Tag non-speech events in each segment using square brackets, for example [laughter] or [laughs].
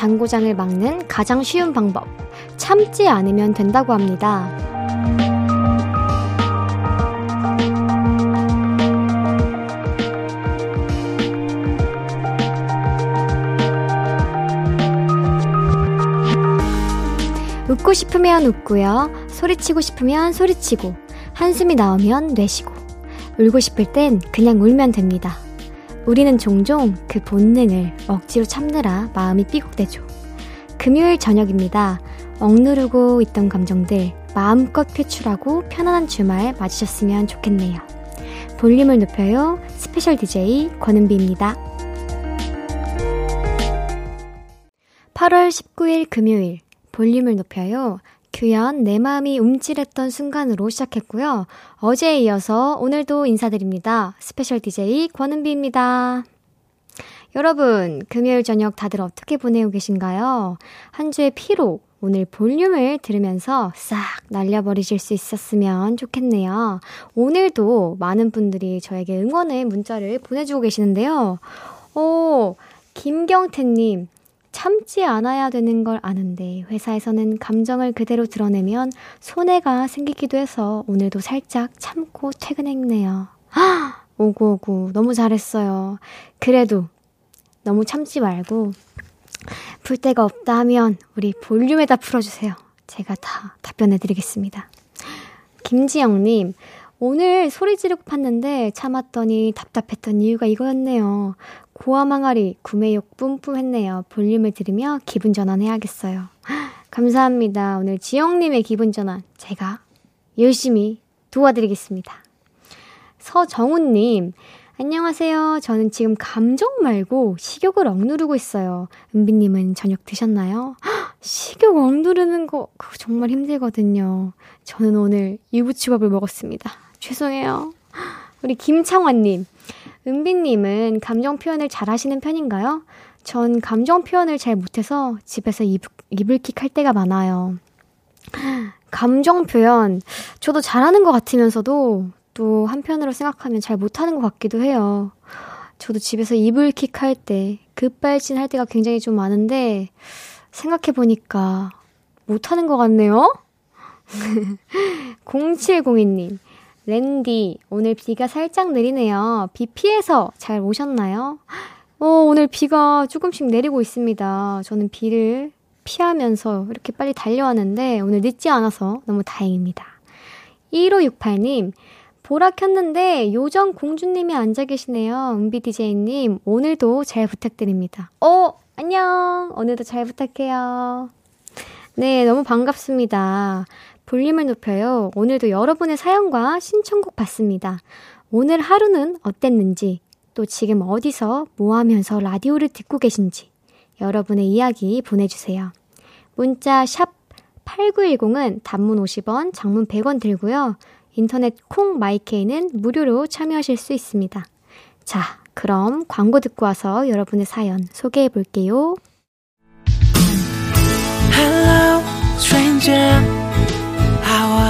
장고장을 막는 가장 쉬운 방법. 참지 않으면 된다고 합니다. 웃고 싶으면 웃고요. 소리치고 싶으면 소리치고. 한숨이 나오면 내쉬고. 울고 싶을 땐 그냥 울면 됩니다. 우리는 종종 그 본능을 억지로 참느라 마음이 삐걱대죠. 금요일 저녁입니다. 억누르고 있던 감정들 마음껏 표출하고 편안한 주말 맞으셨으면 좋겠네요. 볼륨을 높여요. special DJ 권은비입니다. 8월 19일 금요일 볼륨을 높여요. 규현 내 마음이 움찔했던 순간으로 시작했고요. 어제에 이어서 오늘도 인사드립니다. special DJ 권은비입니다. 여러분, 금요일 저녁 다들 어떻게 보내고 계신가요? 한 주의 피로, 오늘 볼륨을 들으면서 싹 날려버리실 수 있었으면 좋겠네요. 오늘도 많은 분들이 저에게 응원의 문자를 보내주고 계시는데요. 오, 김경태님, 참지 않아야 되는 걸 아는데 회사에서는 감정을 그대로 드러내면 손해가 생기기도 해서 오늘도 살짝 참고 퇴근했네요. 아, 오구오구 너무 잘했어요. 그래도 너무 참지 말고 풀 데가 없다 하면 우리 볼륨에다 풀어주세요. 제가 다 답변해드리겠습니다. 김지영님, 오늘 소리 지르고 팠는데 참았더니 답답했던 이유가 이거였네요. 고아망아리 구매욕 뿜뿜 했네요. 볼륨을 들으며 기분 전환해야겠어요. [gasps] 감사합니다. 오늘 지영님의 기분 전환 제가 열심히 도와드리겠습니다. 서정훈님, 안녕하세요. 저는 지금 감정 말고 식욕을 억누르고 있어요. 은비님은 저녁 드셨나요? [gasps] 식욕 억누르는 거 그거 정말 힘들거든요. 저는 오늘 유부초밥을 먹었습니다. 죄송해요. [gasps] 우리 김창환님, 은비님은 감정 표현을 잘 하시는 편인가요? 전 감정 표현을 잘 못해서 집에서 이불, 이불킥 할 때가 많아요. 감정 표현, 저도 잘하는 것 같으면서도 또 한편으로 생각하면 잘 못하는 것 같기도 해요. 저도 집에서 이불킥 할 때, 급발진 할 때가 굉장히 좀 많은데, 생각해보니까 못하는 것 같네요? [laughs] 0702님, 랜디, 오늘 비가 살짝 내리네요. 비 피해서 잘 오셨나요? 어, 오늘 비가 조금씩 내리고 있습니다. 저는 비를 피하면서 이렇게 빨리 달려왔는데 오늘 늦지 않아서 너무 다행입니다. 1568님, 보라 켰는데 요정 공주님이 앉아 계시네요. 은비디제이님, 오늘도 잘 부탁드립니다. 어, 안녕. 오늘도 잘 부탁해요. 네, 너무 반갑습니다. 볼륨을 높여요. 오늘도 여러분의 사연과 신청곡 받습니다. 오늘 하루는 어땠는지, 또 지금 어디서 뭐 하면서 라디오를 듣고 계신지, 여러분의 이야기 보내주세요. 문자 샵 8910은 단문 50원, 장문 100원 들고요. 인터넷 콩 마이케이는 무료로 참여하실 수 있습니다. 자, 그럼 광고 듣고 와서 여러분의 사연 소개해 볼게요. Hello,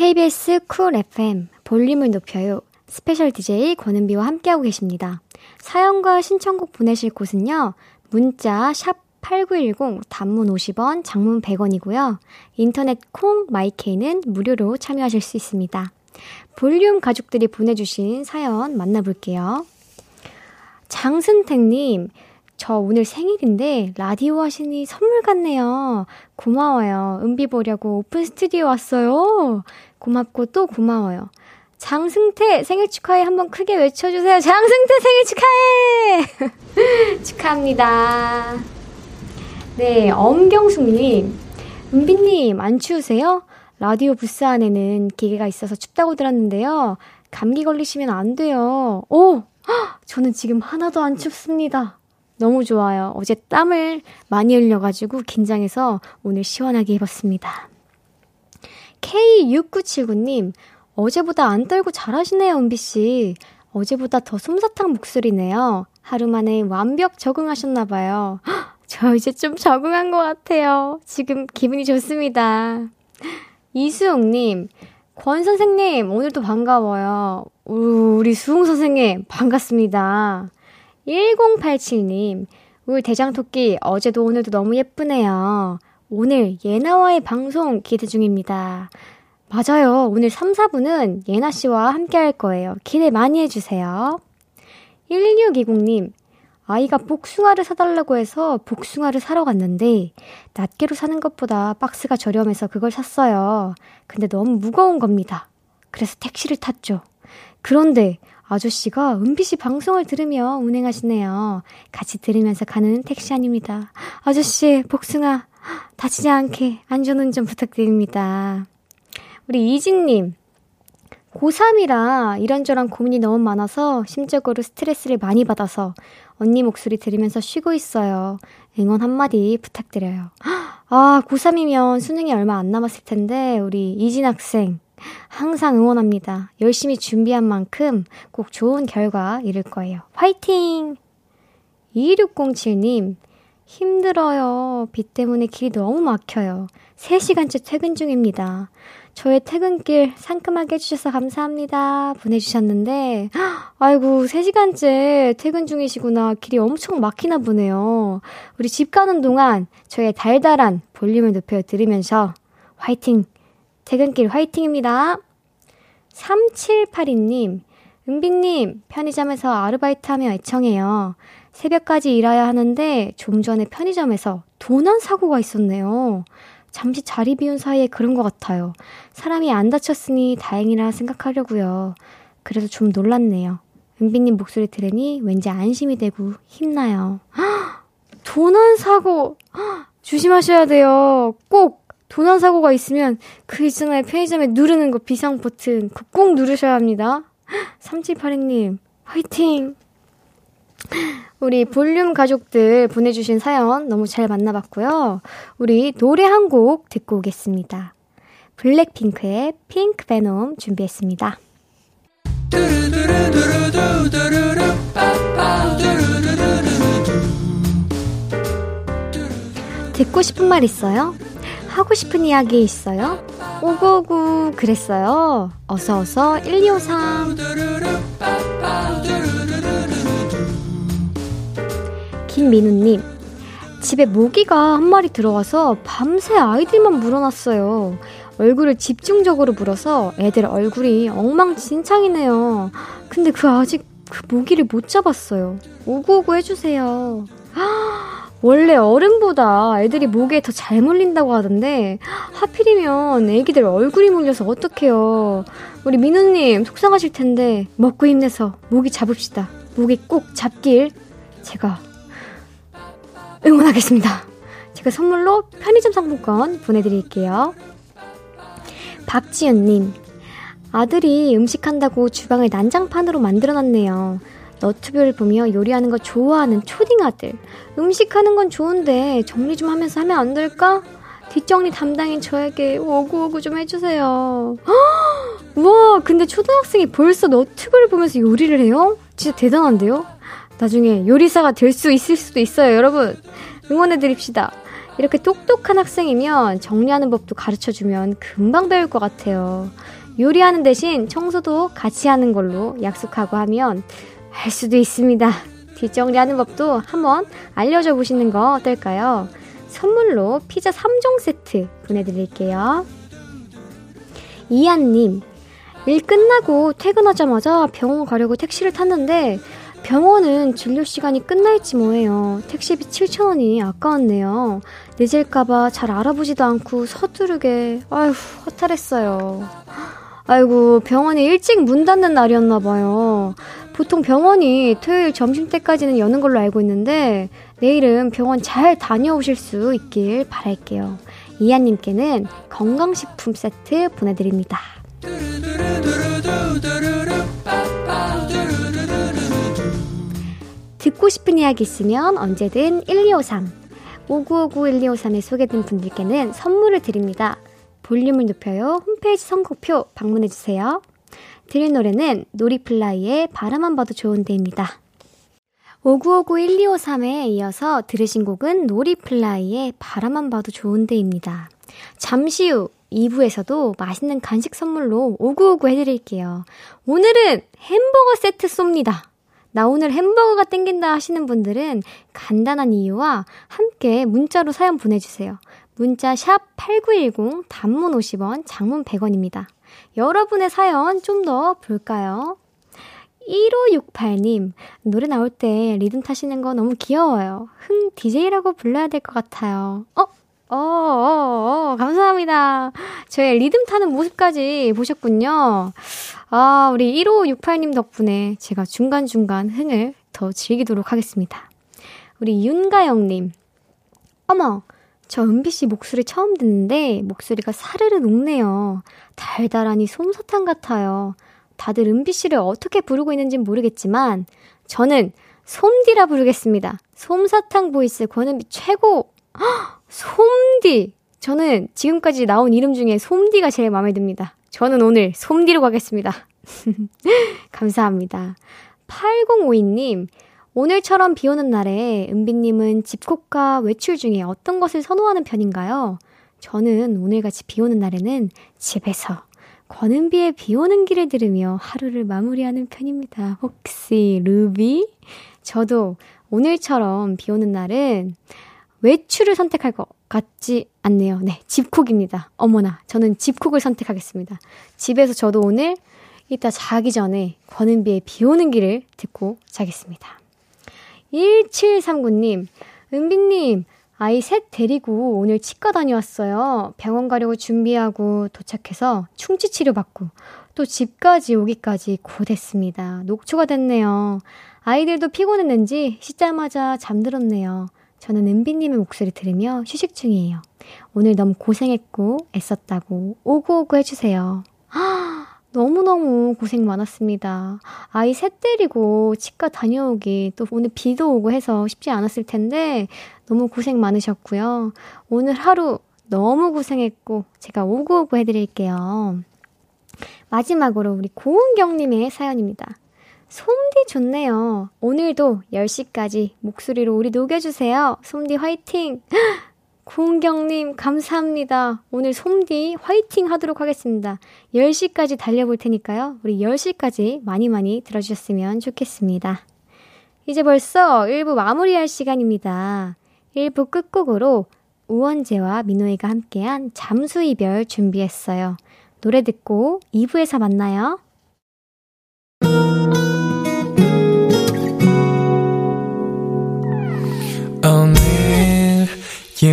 KBS 쿨 FM 볼륨을 높여요. special DJ 권은비와 함께하고 계십니다. 사연과 신청곡 보내실 곳은요. 문자 샵8910 단문 50원, 장문 100원이고요. 인터넷 콩 마이케이는 무료로 참여하실 수 있습니다. 볼륨 가족들이 보내주신 사연 만나볼게요. 장순택님, 저 오늘 생일인데 라디오 하시니 선물 같네요. 고마워요. 은비 보려고 오픈 스튜디오 왔어요. 고맙고 또 고마워요. 장승태 생일 축하해 한번 크게 외쳐주세요. 장승태 생일 축하해! [laughs] 축하합니다. 네, 엄경숙님. 은비님, 안 추우세요? 라디오 부스 안에는 기계가 있어서 춥다고 들었는데요. 감기 걸리시면 안 돼요. 오! [gasps] 저는 지금 하나도 안 춥습니다. 너무 좋아요. 어제 땀을 많이 흘려가지고 긴장해서 오늘 시원하게 입었습니다. K6979님, 어제보다 안 떨고 잘하시네요, 은비씨. 어제보다 더 솜사탕 목소리네요. 하루 만에 완벽 적응하셨나봐요. [gasps] 저 이제 좀 적응한 것 같아요. 지금 기분이 좋습니다. 이수용님, 권 선생님, 오늘도 반가워요. 우리 수웅 선생님, 반갑습니다. 1087님, 울 대장토끼, 어제도 오늘도 너무 예쁘네요. 오늘 예나와의 방송 기대 중입니다. 맞아요. 오늘 3, 4분은 예나 씨와 함께 할 거예요. 기대 많이 해주세요. 1620님, 아이가 복숭아를 사달라고 해서 복숭아를 사러 갔는데, 낱개로 사는 것보다 박스가 저렴해서 그걸 샀어요. 근데 너무 무거운 겁니다. 그래서 택시를 탔죠. 그런데 아저씨가 은비 씨 방송을 들으며 운행하시네요. 같이 들으면서 가는 택시 아닙니다. 아저씨, 복숭아, 다치지 않게 안전운전 부탁드립니다. 우리 이진님, 고3이라 이런저런 고민이 너무 많아서 심적으로 스트레스를 많이 받아서 언니 목소리 들으면서 쉬고 있어요. 응원 한마디 부탁드려요. 아, 고3이면 수능이 얼마 안 남았을 텐데, 우리 이진 학생. 항상 응원합니다. 열심히 준비한 만큼 꼭 좋은 결과 이룰 거예요. 화이팅! 2607님, 힘들어요. 비 때문에 길이 너무 막혀요. 3시간째 퇴근 중입니다. 저의 퇴근길 상큼하게 해주셔서 감사합니다. 보내주셨는데, 아이고, 3시간째 퇴근 중이시구나. 길이 엄청 막히나 보네요. 우리 집 가는 동안 저의 달달한 볼륨을 높여 들으면서 화이팅! 퇴근길 화이팅입니다. 3782님, 은비님, 편의점에서 아르바이트 하며 애청해요. 새벽까지 일해야 하는데 좀 전에 편의점에서 도난 사고가 있었네요. 잠시 자리 비운 사이에 그런 것 같아요. 사람이 안 다쳤으니 다행이라 생각하려고요. 그래도 좀 놀랐네요. 은비님 목소리 들으니 왠지 안심이 되고 힘나요. 도난 사고 조심하셔야 돼요. 꼭 도난 사고가 있으면 그 있잖아요. 편의점에 누르는 거 비상 버튼 그 꼭 누르셔야 합니다. 3782님 화이팅! 우리 볼륨 가족들 보내주신 사연 너무 잘 만나봤고요. 우리 노래 한 곡 듣고 오겠습니다. 블랙핑크의 핑크 베놈 준비했습니다. 듣고 싶은 말 있어요? 하고 싶은 이야기 있어요? 오구오구 그랬어요. 어서어서 1253 김민우님 집에 모기가 한 마리 들어와서 밤새 아이들만 물어놨어요. 얼굴을 집중적으로 물어서 애들 얼굴이 엉망진창이네요. 근데 그 아직 그 모기를 못 잡았어요. 오구오구 해주세요. [gasps] 원래 어른보다 애들이 목에 더 잘 물린다고 하던데 하필이면 애기들 얼굴이 물려서 어떡해요. 우리 민우님 속상하실 텐데 먹고 힘내서 모기 잡읍시다. 모기 꼭 잡길 제가 응원하겠습니다. 제가 선물로 편의점 상품권 보내드릴게요. 박지연님 아들이 음식한다고 주방을 난장판으로 만들어놨네요. 너튜브를 보며 요리하는 거 좋아하는 초딩 아들. 음식하는 건 좋은데 정리 좀 하면서 하면 안 될까? 뒷정리 담당인 저에게 오구오구 좀 해주세요. [gasps] 우와, 근데 초등학생이 벌써 너튜브를 보면서 요리를 해요? 진짜 대단한데요? 나중에 요리사가 될 수 있을 수도 있어요, 여러분. 응원해드립시다. 이렇게 똑똑한 학생이면 정리하는 법도 가르쳐 주면 금방 배울 것 같아요. 요리하는 대신 청소도 같이 하는 걸로 약속하고 하면 할 수도 있습니다. 뒷정리하는 법도 한번 알려줘 보시는 거 어떨까요? 선물로 피자 3종 세트 보내드릴게요. 이한님, 일 끝나고 퇴근하자마자 병원 가려고 택시를 탔는데 병원은 진료 시간이 끝날지 뭐해요. 택시비 7,000원이 아까웠네요. 늦을까봐 잘 알아보지도 않고 서두르게, 아휴, 허탈했어요. 아이고, 병원이 일찍 문 닫는 날이었나봐요. 보통 병원이 토요일 점심 때까지는 여는 걸로 알고 있는데 내일은 병원 잘 다녀오실 수 있길 바랄게요. 이하님께는 건강식품 세트 보내드립니다. 듣고 싶은 이야기 있으면 언제든 1253. 5959-1253에 소개된 분들께는 선물을 드립니다. 볼륨을 높여요. 홈페이지 선곡표 방문해주세요. 들을 노래는 놀이플라이의 바라만 봐도 좋은데입니다. 5959-1253에 이어서 들으신 곡은 놀이플라이의 바라만 봐도 좋은데입니다. 잠시 후 2부에서도 맛있는 간식 선물로 5959 해드릴게요. 오늘은 햄버거 세트 쏩니다. 나 오늘 햄버거가 땡긴다 하시는 분들은 간단한 이유와 함께 문자로 사연 보내주세요. 문자 샵 8910 단문 50원, 장문 100원입니다. 여러분의 사연 좀 더 볼까요? 1568님, 노래 나올 때 리듬 타시는 거 너무 귀여워요. 흥, DJ라고 불러야 될 것 같아요. 어? 어, 어, 어, 감사합니다. 저의 리듬 타는 모습까지 보셨군요. 아, 우리 1568님 덕분에 제가 중간중간 흥을 더 즐기도록 하겠습니다. 우리 윤가영님. 어머, 저 은비씨 목소리 처음 듣는데 목소리가 사르르 녹네요. 달달하니 솜사탕 같아요. 다들 은비씨를 어떻게 부르고 있는지는 모르겠지만 저는 솜디라 부르겠습니다. 솜사탕 voice 권은비 최고! 솜디! 저는 지금까지 나온 이름 중에 솜디가 제일 마음에 듭니다. 저는 오늘 솜디로 가겠습니다. [laughs] 감사합니다. 8052님, 오늘처럼 비 오는 날에 은비님은 집콕과 외출 중에 어떤 것을 선호하는 편인가요? 저는 오늘같이 비 오는 날에는 집에서 권은비의 비 오는 길을 들으며 하루를 마무리하는 편입니다. 혹시 루비? 저도 오늘처럼 비 오는 날은 외출을 선택할 것 같지 않네요. 네, 집콕입니다. 어머나, 저는 집콕을 선택하겠습니다. 집에서 저도 오늘 이따 자기 전에 권은비의 비 오는 길을 듣고 자겠습니다. 1739님, 은비님, 아이 셋 데리고 오늘 치과 다녀왔어요. 병원 가려고 준비하고 도착해서 충치 치료 받고 또 집까지 오기까지 고됐습니다. 녹초가 됐네요. 아이들도 피곤했는지 씻자마자 잠들었네요. 저는 은비님의 목소리 들으며 휴식 중이에요. 오늘 너무 고생했고 애썼다고 오구오구 해주세요. [gasps] 너무너무 고생 많았습니다. 아이 셋 데리고 치과 다녀오기, 또 오늘 비도 오고 해서 쉽지 않았을 텐데, 너무 고생 많으셨고요. 오늘 하루 너무 고생했고, 제가 오구오구 해드릴게요. 마지막으로 우리 고은경님의 사연입니다. 솜디 좋네요. 오늘도 10시까지 목소리로 우리 녹여주세요. 솜디 화이팅! [gasps] 고은경님, 감사합니다. 오늘 솜디 화이팅 하도록 하겠습니다. 10시까지 달려볼 테니까요. 우리 10시까지 많이 많이 들어주셨으면 좋겠습니다. 이제 벌써 1부 마무리할 시간입니다. 1부 끝곡으로 우원재와 민호이가 함께한 잠수 이별 준비했어요. 노래 듣고 2부에서 만나요.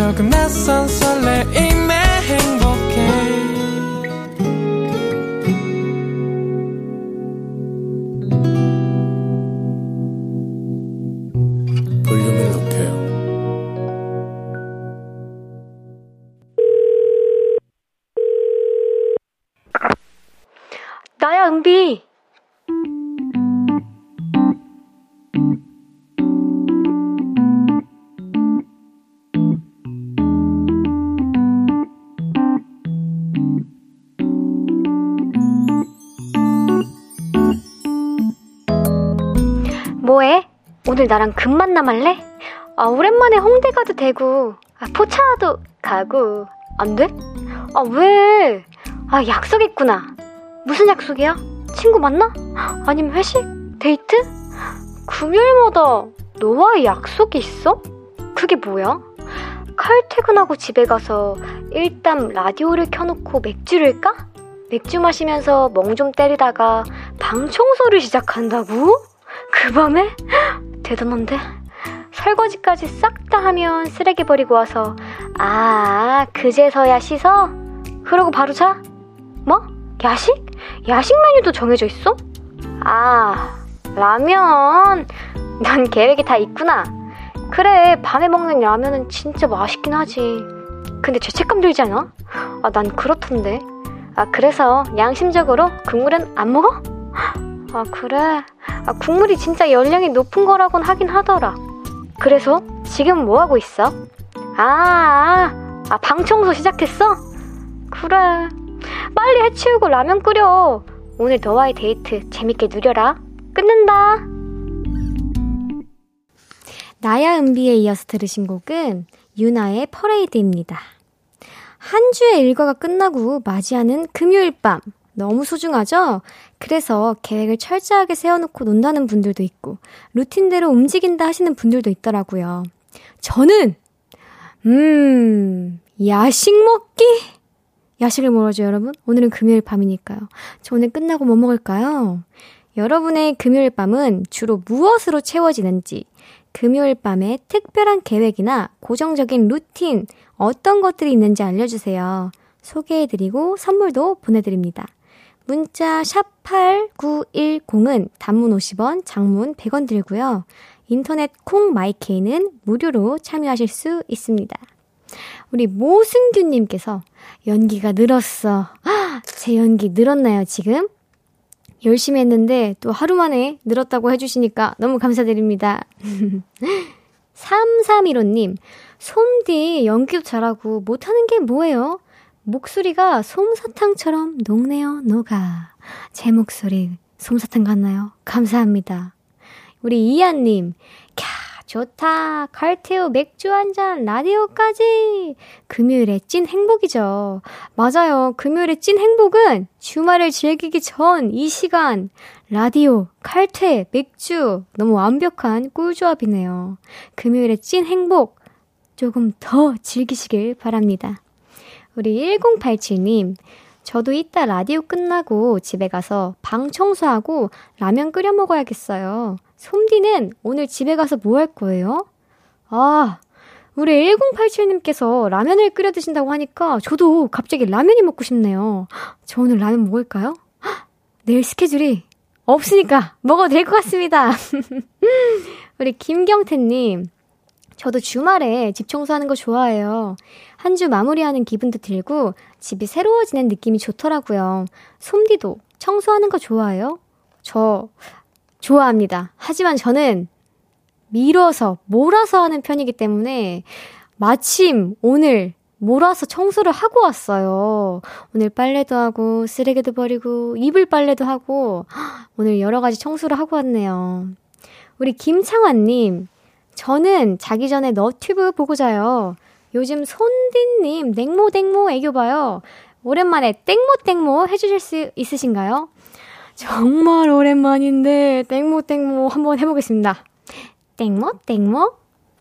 조금 낯선 설레임 오늘 나랑 금만 남 할래? 아, 오랜만에 홍대 가도 되고, 아, 포차도 가고, 안 돼? 아, 왜? 아, 약속 있구나. 무슨 약속이야? 친구 만나? 아니면 회식? 데이트? 금요일마다 너와의 약속이 있어? 그게 뭐야? 칼퇴근하고 집에 가서 일단 라디오를 켜놓고 맥주를 까? 맥주 마시면서 멍 좀 때리다가 방 청소를 시작한다고? 그 밤에? 대단한데? 설거지까지 싹 다 하면 쓰레기 버리고 와서 아 그제서야 씻어? 그러고 바로 자? 뭐? 야식? 야식 메뉴도 정해져 있어? 아 라면 넌 계획이 다 있구나 그래 밤에 먹는 라면은 진짜 맛있긴 하지 근데 죄책감 들지 않아? 아 난 그렇던데 아 그래서 양심적으로 국물은 안 먹어? 아 그래 아, 국물이 진짜 열량이 높은 거라곤 하긴 하더라 그래서 지금 뭐 하고 있어? 아, 아, 방 청소 시작했어? 그래. 빨리 해치우고 라면 끓여. 오늘 너와의 데이트 재밌게 누려라. 끊는다. 나야 은비에 이어서 들으신 곡은 유나의 퍼레이드입니다. 한 주의 일과가 끝나고 맞이하는 금요일 밤. 너무 소중하죠? 그래서 계획을 철저하게 세워놓고 논다는 분들도 있고, 루틴대로 움직인다 하시는 분들도 있더라고요. 저는, 음, 야식 먹기? 야식을 먹어죠, 여러분? 오늘은 금요일 밤이니까요. 저 오늘 끝나고 뭐 먹을까요? 여러분의 금요일 밤은 주로 무엇으로 채워지는지, 금요일 밤에 특별한 계획이나 고정적인 루틴, 어떤 것들이 있는지 알려주세요. 소개해드리고 선물도 보내드립니다. 문자 샵 8910은 단문 50원, 장문 100원 들고요. 인터넷 콩 마이케이는 무료로 참여하실 수 있습니다. 우리 모승규님께서 연기가 늘었어. 제 연기 늘었나요, 지금? 열심히 했는데 또 하루 만에 늘었다고 해주시니까 너무 감사드립니다. [laughs] 3315님, 솜디 연기도 잘하고 못하는 게 뭐예요? 목소리가 솜사탕처럼 녹네요, 녹아. 제 목소리 솜사탕 같나요? 감사합니다. 우리 이한님, 캬, 좋다. 칼테오 맥주 한 잔, 라디오까지. 금요일에 찐 행복이죠. 맞아요. 금요일에 찐 행복은 주말을 즐기기 전 이 시간. 라디오, 칼퇴, 맥주. 너무 완벽한 꿀조합이네요. 금요일에 찐 행복 조금 더 즐기시길 바랍니다. 우리 1087님, 저도 이따 라디오 끝나고 집에 가서 방 청소하고 라면 끓여 먹어야겠어요. 솜디는 오늘 집에 가서 뭐 할 거예요? 아, 우리 1087님께서 라면을 끓여 드신다고 하니까 저도 갑자기 라면이 먹고 싶네요. 저 오늘 라면 먹을까요? 내일 스케줄이 없으니까 먹어도 될 것 같습니다. [laughs] 우리 김경태님, 저도 주말에 집 청소하는 거 좋아해요. 한 주 마무리하는 기분도 들고 집이 새로워지는 느낌이 좋더라고요. 솜디도 청소하는 거 좋아해요? 저 좋아합니다. 하지만 저는 밀어서, 몰아서 하는 편이기 때문에 마침 오늘 몰아서 청소를 하고 왔어요. 오늘 빨래도 하고, 쓰레기도 버리고, 이불 빨래도 하고, 오늘 여러 가지 청소를 하고 왔네요. 우리 김창환님, 저는 자기 전에 너튜브 보고 자요. 요즘 손디님 냉모냉모 애교 봐요. 오랜만에 땡모땡모 해주실 수 있으신가요? 정말 오랜만인데 땡모땡모 한번 해보겠습니다. 땡모땡모?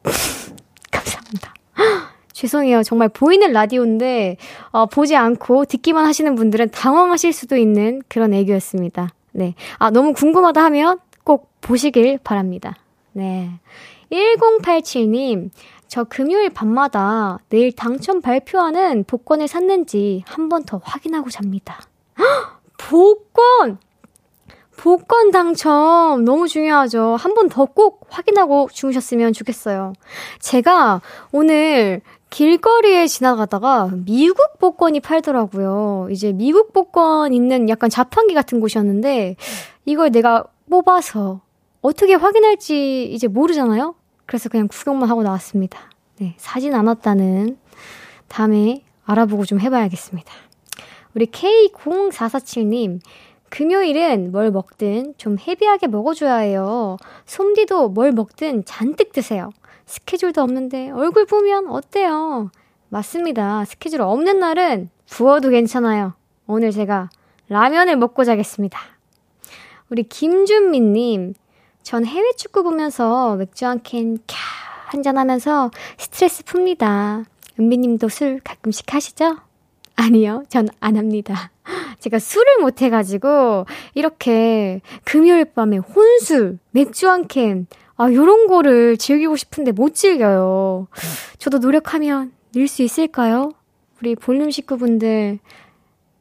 [laughs] 감사합니다. [gasps] 죄송해요. 정말 보이는 라디오인데 어, 보지 않고 듣기만 하시는 분들은 당황하실 수도 있는 그런 애교였습니다. 네. 아 너무 궁금하다 하면 꼭 보시길 바랍니다. 네. 1087님, 저 금요일 밤마다 내일 당첨 발표하는 복권을 샀는지 한 번 더 확인하고 잡니다. 복권! 복권 당첨 너무 중요하죠. 한 번 더 꼭 확인하고 주무셨으면 좋겠어요. 제가 오늘 길거리에 지나가다가 미국 복권이 팔더라고요. 이제 미국 복권 있는 약간 자판기 같은 곳이었는데 이걸 내가 뽑아서 어떻게 확인할지 이제 모르잖아요? 그래서 그냥 구경만 하고 나왔습니다. 네, 사진 안 왔다는 다음에 알아보고 좀 해봐야겠습니다. 우리 K0447님, 금요일은 뭘 먹든 좀 헤비하게 먹어줘야 해요. 솜디도 뭘 먹든 잔뜩 드세요. 스케줄도 없는데 얼굴 보면 어때요? 맞습니다. 스케줄 없는 날은 부어도 괜찮아요. 오늘 제가 라면을 먹고 자겠습니다. 우리 김준민님, 전 해외 축구 보면서 맥주 한 캔 캬 한잔 하면서 스트레스 풉니다. 은비님도 술 가끔씩 하시죠? 아니요, 전 안 합니다. [laughs] 제가 술을 못 해가지고, 이렇게 금요일 밤에 혼술, 맥주 한 캔, 아, 요런 거를 즐기고 싶은데 못 즐겨요. 저도 노력하면 늘 수 있을까요? 우리 볼륨 식구분들,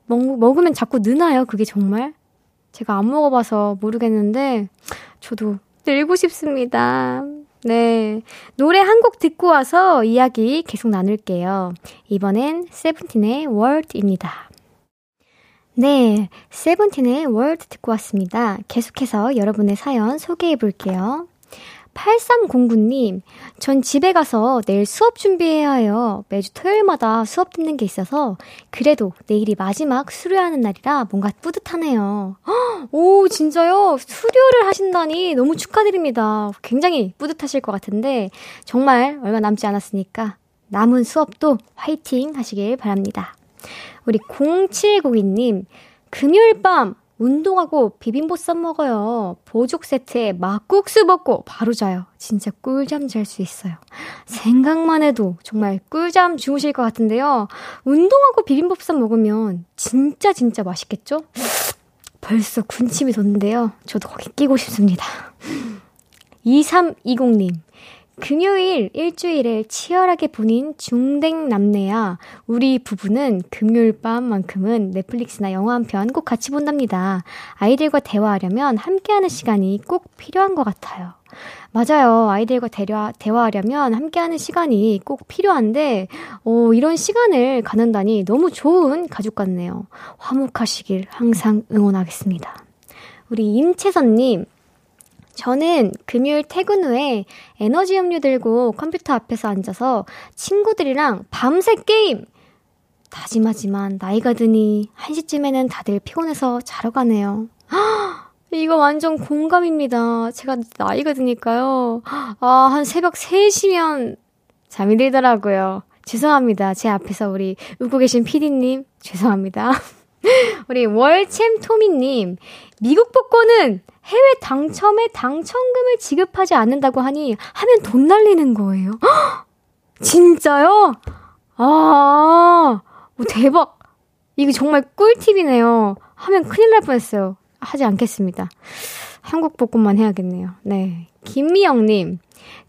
먹, 먹으면 자꾸 느나요? 그게 정말? 제가 안 먹어봐서 모르겠는데, 저도 늘고 싶습니다. 네. 노래 한 곡 듣고 와서 이야기 계속 나눌게요. 이번엔 세븐틴의 월드입니다. 네. 세븐틴의 월드 듣고 왔습니다. 계속해서 여러분의 사연 소개해 볼게요. 8309님, 전 집에 가서 내일 수업 준비해야 해요. 매주 토요일마다 수업 듣는 게 있어서 그래도 내일이 마지막 수료하는 날이라 뭔가 뿌듯하네요. [gasps] 오, 진짜요? 수료를 하신다니 너무 축하드립니다. 굉장히 뿌듯하실 것 같은데 정말 얼마 남지 않았으니까 남은 수업도 화이팅 하시길 바랍니다. 우리 0702님, 금요일 밤 운동하고 비빔보 쌈 먹어요. 보족 세트에 막국수 먹고 바로 자요. 진짜 꿀잠 잘 수 있어요. 생각만 해도 정말 꿀잠 주무실 것 같은데요. 운동하고 비빔밥 쌈 먹으면 진짜 진짜 맛있겠죠? 벌써 군침이 돋는데요. 저도 거기 끼고 싶습니다. 2320님. 금요일 일주일을 치열하게 보낸 중댕남매야. 우리 부부는 금요일 밤만큼은 넷플릭스나 영화 한 편 꼭 같이 본답니다. 아이들과 대화하려면 함께하는 시간이 꼭 필요한 것 같아요. 맞아요. 아이들과 대화, 대화하려면 함께하는 시간이 꼭 필요한데, 어, 이런 시간을 가는다니 너무 좋은 가족 같네요. 화목하시길 항상 응원하겠습니다. 우리 임채선님, 저는 금요일 퇴근 후에 에너지 음료 들고 컴퓨터 앞에서 앉아서 친구들이랑 밤새 게임! 다짐하지만 나이가 드니 1시쯤에는 다들 피곤해서 자러 가네요. [gasps] 이거 완전 공감입니다. 제가 나이가 드니까요. [gasps] 아, 한 새벽 3시면 잠이 들더라고요. 죄송합니다. 제 앞에서 우리 웃고 계신 피디님, 죄송합니다. [laughs] 우리 월챔 토미님, 미국 복권은 해외 당첨에 당첨금을 지급하지 않는다고 하니 하면 돈 날리는 거예요. 헉! [gasps] 진짜요? 아, 오, 대박. 이게 정말 꿀팁이네요. 하면 큰일 날 뻔했어요. 하지 않겠습니다. 한국 복권만 해야겠네요. 네. 김미영님,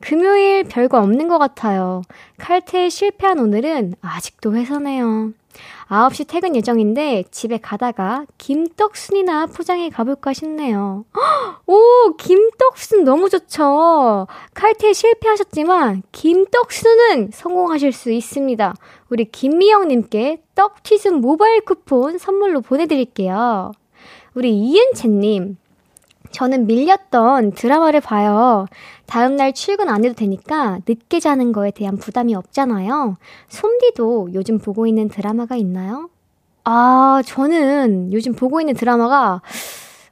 금요일 별거 없는 것 같아요. 칼퇴 실패한 오늘은 아직도 회사네요. 9시 퇴근 예정인데 집에 가다가 김떡순이나 포장해 가볼까 싶네요. 오, 김떡순 너무 좋죠. 칼퇴 실패하셨지만 김떡순은 성공하실 수 있습니다. 우리 김미영님께 떡튀순 모바일 쿠폰 선물로 보내드릴게요. 우리 이은채님, 저는 밀렸던 드라마를 봐요. 다음날 출근 안 해도 되니까 늦게 자는 거에 대한 부담이 없잖아요. 솜디도 요즘 보고 있는 드라마가 있나요? 아, 저는 요즘 보고 있는 드라마가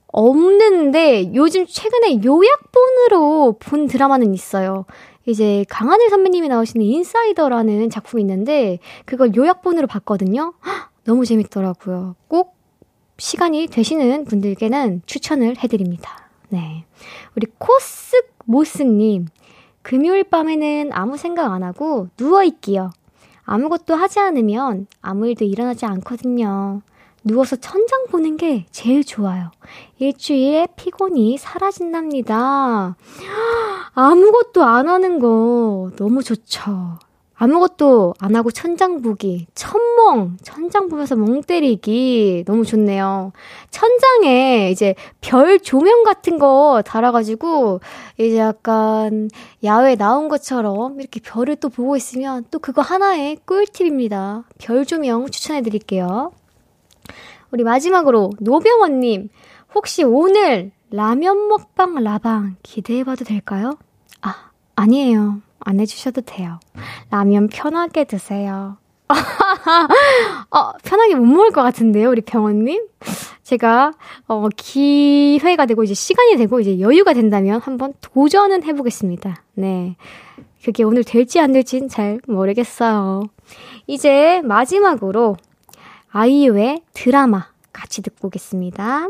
없는데 요즘 최근에 요약본으로 본 드라마는 있어요. 이제 강하늘 선배님이 나오시는 인사이더라는 작품이 있는데 그걸 요약본으로 봤거든요. 너무 재밌더라고요. 꼭 시간이 되시는 분들께는 추천을 해드립니다. 네. 우리 코스모스님, 금요일 밤에는 아무 생각 안 하고 누워있기요. 아무것도 하지 않으면 아무 일도 일어나지 않거든요. 누워서 천장 보는 게 제일 좋아요. 일주일에 피곤이 사라진답니다. 아무것도 안 하는 거 너무 좋죠. 아무것도 안 하고 천장 보기, 천멍, 천장 보면서 멍 때리기 너무 좋네요. 천장에 이제 별 조명 같은 거 달아가지고 이제 약간 야외 나온 것처럼 이렇게 별을 또 보고 있으면 또 그거 하나의 꿀팁입니다. 별 조명 추천해 드릴게요. 우리 마지막으로 노병원님, 혹시 오늘 라면 먹방 라방 기대해봐도 될까요? 아, 아니에요. 안 해주셔도 돼요. 라면 편하게 드세요. [laughs] 어, 편하게 못 먹을 것 같은데요, 우리 병원님? 제가, 어, 기회가 되고, 이제 시간이 되고, 이제 여유가 된다면 한번 도전은 해보겠습니다. 네. 그게 오늘 될지 안 될지는 잘 모르겠어요. 이제 마지막으로 아이유의 드라마 같이 듣고 오겠습니다.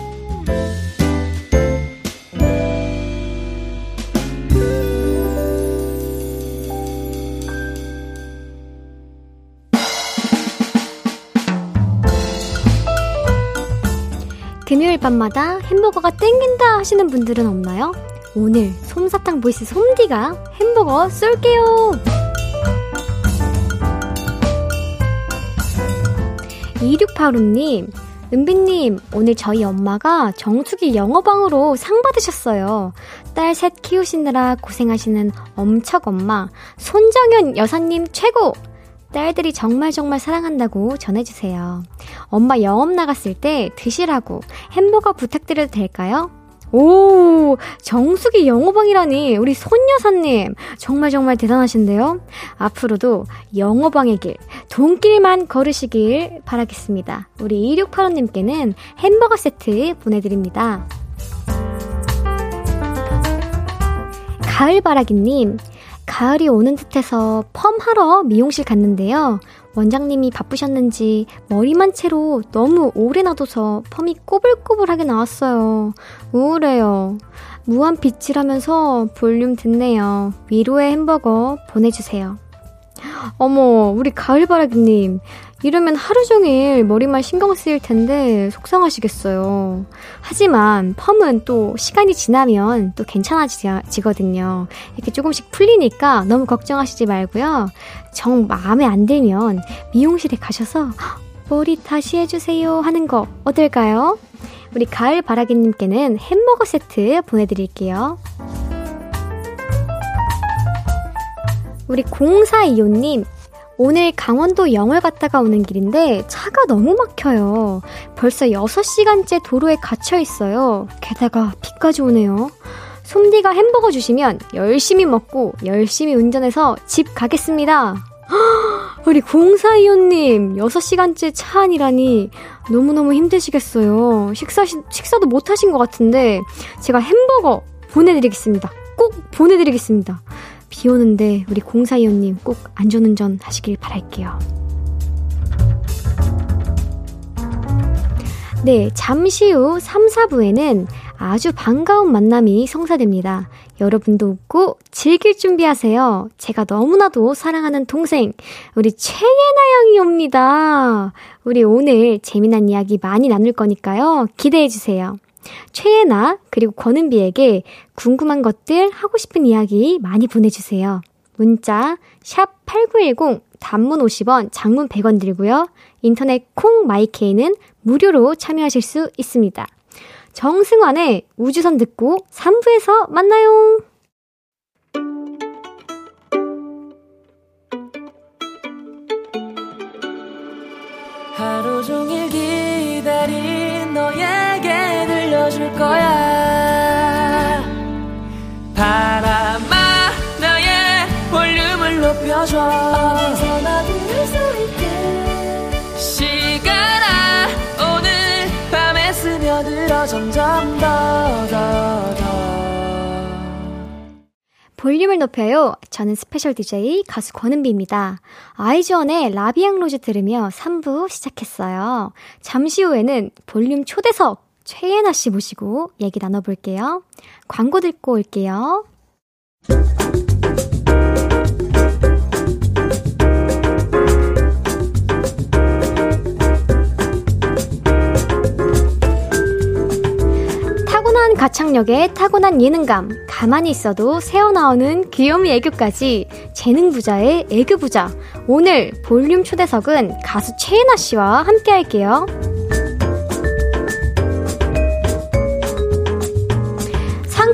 금요일 밤마다 햄버거가 땡긴다 하시는 분들은 없나요? 오늘 솜사탕 voice 솜디가 햄버거 쏠게요! 2685님, 은비님, 오늘 저희 엄마가 정수기 영업왕으로 상 받으셨어요. 딸 셋 키우시느라 고생하시는 엄척 엄마, 손정현 여사님 최고! 딸들이 정말 정말 사랑한다고 전해주세요. 엄마 영업 나갔을 때 드시라고 햄버거 부탁드려도 될까요? 오, 정수기 영어방이라니 우리 손여사님 정말 정말 대단하신데요. 앞으로도 영어방의 길, 돈길만 걸으시길 바라겠습니다. 우리 2685님께는 햄버거 세트 보내드립니다. 가을바라기님, 가을이 오는 듯해서 펌하러 미용실 갔는데요. 원장님이 바쁘셨는지 머리만 채로 너무 오래 놔둬서 펌이 꼬불꼬불하게 나왔어요. 우울해요. 무한 빛이라면서 볼륨 듣네요. 위로의 햄버거 보내주세요. 어머, 우리 가을바라기님. 이러면 하루 종일 머리만 신경 쓰일 텐데 속상하시겠어요. 하지만 펌은 또 시간이 지나면 또 괜찮아지거든요. 이렇게 조금씩 풀리니까 너무 걱정하시지 말고요. 정 마음에 안 들면 미용실에 가셔서 머리 다시 해주세요 하는 거 어떨까요? 우리 가을 바라기님께는 햄버거 세트 보내드릴게요. 우리 0425님, 오늘 강원도 영월 갔다가 오는 길인데 차가 너무 막혀요. 벌써 6시간째 도로에 갇혀 있어요. 게다가 비까지 오네요. 솜디가 햄버거 주시면 열심히 먹고 열심히 운전해서 집 가겠습니다. 우리 0425님, 6시간째 차 안이라니 너무너무 힘드시겠어요. 식사, 식사도 못 하신 것 같은데 제가 햄버거 보내드리겠습니다. 꼭 보내드리겠습니다. 비 오는데 우리 공사위원님 꼭 안전운전 하시길 바랄게요. 네, 잠시 후 3, 4부에는 아주 반가운 만남이 성사됩니다. 여러분도 웃고 즐길 준비하세요. 제가 너무나도 사랑하는 동생, 우리 최예나 양이 옵니다. 우리 오늘 재미난 이야기 많이 나눌 거니까요. 기대해 주세요. 최애나 그리고 권은비에게 궁금한 것들 하고 싶은 이야기 많이 보내주세요. 문자 샵 8910 단문 50원 장문 100원 들고요. 인터넷 콩 마이케이는 무료로 참여하실 수 있습니다. 정승환의 우주선 듣고 3부에서 만나요. 하루 종일 기다린 너에 게 들려줄 거야 바람아 나의 볼륨을 높여줘 어디서나 들을 수 있게 시간아 오늘 밤에 스며들어 점점 더 더 더 볼륨을 높여요. 저는 special DJ 가수 권은비입니다. 아이즈원의 La Vie en Rose 들으며 3부 시작했어요. 잠시 후에는 볼륨 초대석 최예나 씨 모시고 얘기 나눠볼게요. 광고 듣고 올게요. 타고난 가창력에 타고난 예능감, 가만히 있어도 새어나오는 귀요미 애교까지 재능 부자의 애교 부자. 오늘 볼륨 초대석은 가수 최예나 씨와 함께 할게요.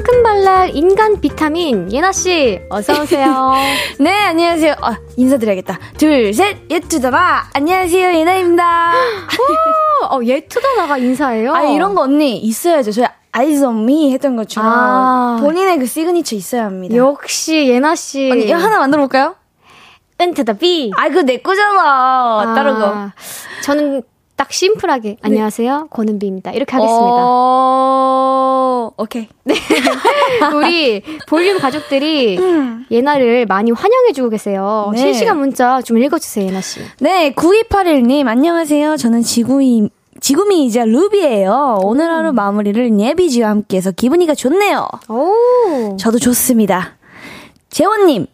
상큼발랄 인간 비타민 예나 씨 어서 오세요. [laughs] 네 안녕하세요. 아, 인사드려야겠다. 둘셋 예 to the 나 안녕하세요 예나입니다. [gasps] 어, 예 to the 나가 인사예요. 아 이런 거 언니 있어야죠. 저희 eyes on me 했던 것처럼 아. 본인의 그 시그니처 있어야 합니다. 역시 예나 씨. 언니 이거 하나 만들어 볼까요? 은 to the 비. 아 그거 내 거잖아. 아, 다른 거. 저는 딱 심플하게 네. 안녕하세요 권은비입니다 이렇게 하겠습니다. 어... 오케이. 네. [laughs] 우리 볼륨 가족들이 음. 예나를 많이 환영해주고 계세요. 네. 실시간 문자 좀 읽어주세요 예나 씨. 네 9281님 안녕하세요. 저는 지구이 지금이 이제 루비예요. 오늘 하루 음. 마무리를 예비지와 함께해서 기분이가 좋네요. 오. 저도 좋습니다. 재원님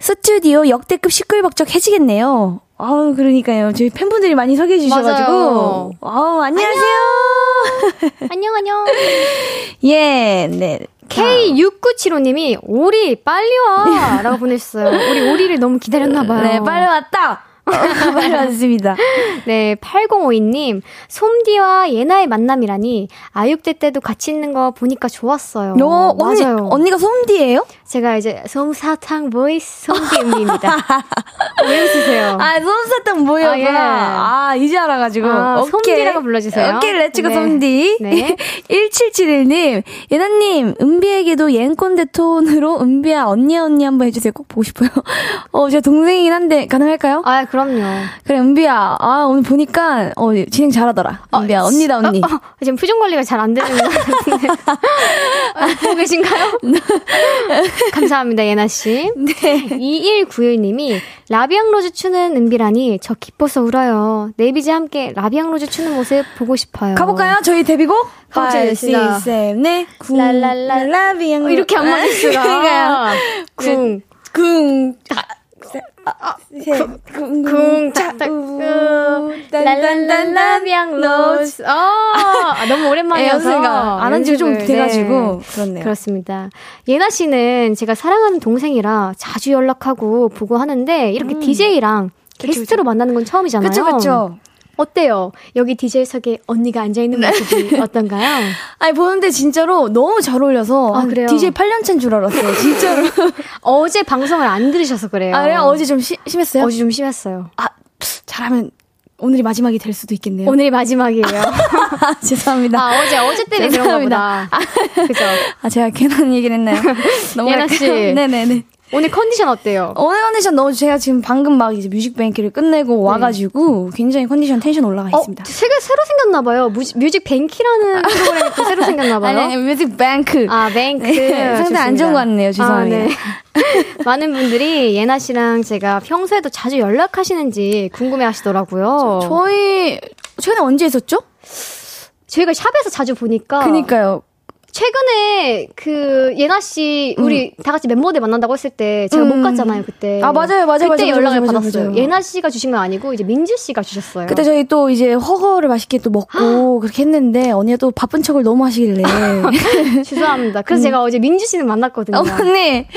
스튜디오 역대급 시끌벅적 해지겠네요. 아우, 그러니까요. 저희 팬분들이 많이 소개해 주셔가지고. 아우, 안녕하세요. [laughs] 안녕, 안녕. 예, 네. K6975님이 오리 빨리 와! [laughs] 라고 보내셨어요. 우리 오리를 너무 기다렸나 봐요. 네, 빨리 왔다! [laughs] 빨리 왔습니다. 네, 8052님, 솜디와 예나의 만남이라니, 아육대 때도 같이 있는 거 보니까 좋았어요. 어, 맞아요. 언니, 언니가 솜디예요? 제가 이제 솜사탕 voice 솜디입니다. [laughs] 왜 웃으세요? 아, 솜사탕 뭐예요? 아, 예. 아, 이제 알아가지고. 아, 솜디라고 불러주세요. 오케이, let's go 네. 솜디. 네. [laughs] 1771님, 예나님, 은비에게도 옌꼰대 톤으로 은비야, 언니 언니 한번 해주세요. 꼭 보고 싶어요. [laughs] 어, 제가 동생이긴 한데, 가능할까요? 아, 그럼요. 그래, 은비야. 아, 오늘 보니까, 어, 진행 잘하더라. 어, 은비야, 어, 언니다, 언니. 어, 어, 지금 표정 관리가 잘 안 되는 것 같은데. 어, 보고 계신가요? 감사합니다, 예나씨. [laughs] 네. 2191님이 La Vie en Rose 추는 은비라니 저 기뻐서 울어요. 네이비즈 함께 La Vie en Rose 추는 모습 보고 싶어요. 가볼까요? 저희 데뷔곡? 셋, 넷. 랄랄라. La Vie en Ro 이렇게 안 맞을 수가. 그러니까요. 궁. 궁. 쿵, 짝짝, 랄랄랄 La Vie en Rose. 아, 너무 오랜만이어서. 안한 지가 좀 돼가지고. 그렇네요. 그렇습니다. 예나 씨는 제가 사랑하는 동생이라 자주 연락하고 보고 하는데, 이렇게 음. DJ랑 게스트로 만나는 건 처음이잖아요. 그쵸. 어때요? 여기 DJ석에 언니가 앉아있는 네. 모습이 [laughs] 어떤가요? 아니, 보는데 진짜로 너무 잘 어울려서. 아, 그래요? DJ 8년차인 줄 알았어요, 진짜로. [laughs] 어제 방송을 안 들으셔서 그래요. 아, 그래요? 어제 좀 시, 심했어요? 어제 좀 심했어요. 아, 잘하면 오늘이 마지막이 될 수도 있겠네요. 오늘이 마지막이에요. [laughs] 죄송합니다. 아, 어제, 어제 때문에 보다. 아, 그죠? 아, 제가 괜한 얘기를 했나요? 너무 예나 씨. 네네네. 오늘 컨디션 어때요? 오늘 컨디션 너무 제가 지금 방금 막 이제 뮤직뱅키를 끝내고 네. 와가지고 굉장히 컨디션 텐션 올라가 어, 있습니다. 새가 새로 생겼나봐요. 뮤직뱅키라는 [laughs] 프로그램이 또 새로 생겼나봐요. 아니, 아니 뮤직뱅크. 아, 뱅크. 네, 상태 안 좋은 것 같네요. 죄송합니다. 아, 네. [laughs] 많은 분들이 예나 씨랑 제가 평소에도 자주 연락하시는지 궁금해 하시더라고요. 저, 저희, 최근에 언제 했었죠? 저희가 shop에서 자주 보니까. 그니까요. 최근에 그 예나 씨 우리 음. 다 같이 멤버들 만난다고 했을 때 제가 음. 못 갔잖아요 그때. 아 맞아요 맞아요. 그때 맞아요, 연락을 맞아요, 받았어요. 맞아요. 예나 씨가 주신 건 아니고 이제 민지 씨가 주셨어요. 그때 저희 또 이제 허거를 맛있게 또 먹고 [gasps] 그렇게 했는데 언니가 또 바쁜 척을 너무 하시길래. [laughs] 죄송합니다. 그래서 음. 제가 어제 민지 씨는 만났거든요. 어, 언니 네.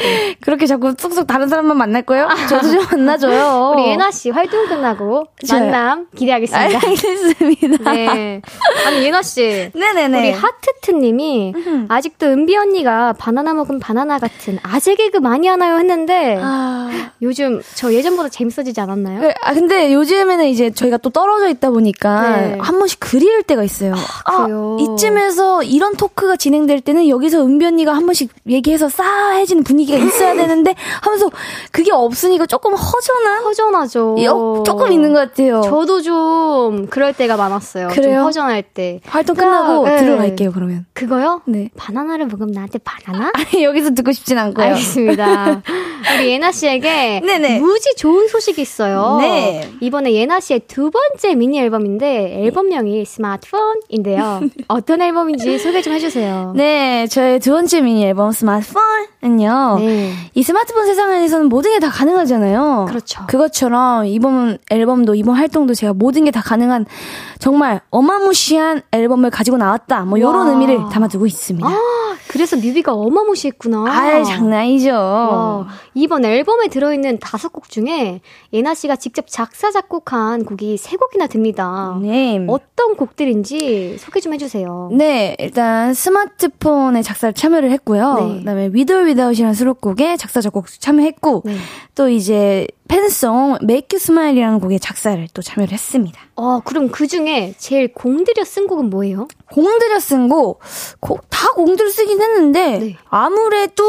그렇게 자꾸 쑥쑥 다른 사람만 만날 거요? 저도 좀 만나줘요. [laughs] 우리 예나 씨 활동 끝나고 만남 기대하겠습니다. 알겠습니다. 네. 아니 예나 씨. [laughs] 네네네. 우리 하트트님이 아직도 은비 언니가 바나나 먹은 바나나 같은 아재 개그 많이 하나요 했는데 아... 요즘 저 예전보다 재밌어지지 않았나요? 그, 아 근데 요즘에는 이제 저희가 또 떨어져 있다 보니까 네. 한 번씩 그리울 때가 있어요. 아, 아, 이쯤에서 이런 토크가 진행될 때는 여기서 은비 언니가 한 번씩 얘기해서 싸해지는 분위기가 있어야 되는데 하면서 그게 없으니까 조금 허전한 허전하죠. 여, 조금 있는 것 같아요. 저도 좀 그럴 때가 많았어요. 그래요? 허전할 때. 활동 끝나고 네. 들어갈게요 그러면. 그거요? 네. 바나나를 먹으면 나한테 바나나? [laughs] 아니, 여기서 듣고 싶진 않고요. 알겠습니다. [laughs] 우리 예나 씨에게 네네. 무지 좋은 소식이 있어요. 네. 이번에 예나 씨의 두 번째 미니 앨범인데 앨범명이 스마트폰인데요. [laughs] 어떤 앨범인지 소개 좀 해주세요. 네, 저의 두 번째 미니 앨범 스마트폰은요. 네. 이 스마트폰 세상 에서는 모든 게 다 가능하잖아요. 그렇죠. 그것처럼 이번 앨범도 이번 활동도 제가 모든 게 다 가능한 정말 어마무시한 앨범을 가지고 나왔다. 뭐 이런 의미를 담아두고 있 있습니다. 아~ 그래서 뮤비가 어마무시했구나. 아, 장난이죠. 와, 이번 앨범에 들어있는 다섯 곡 중에 예나 씨가 직접 작사 작곡한 곡이 세 곡이나 됩니다. 네. 어떤 곡들인지 소개 좀 해주세요. 네, 일단 스마트폰에 작사를 참여를 했고요. 네. 그다음에 or Without이라는 수록곡에 작사 작곡 참여했고 네. 또 이제 팬송 Make You Smile이라는 곡의 작사를 또 참여를 했습니다. 어, 그럼 그 중에 제일 공들여 쓴 곡은 뭐예요? 공들여 쓴 곡, 곡다 공들여 쓰긴 했는데 네. 아무래도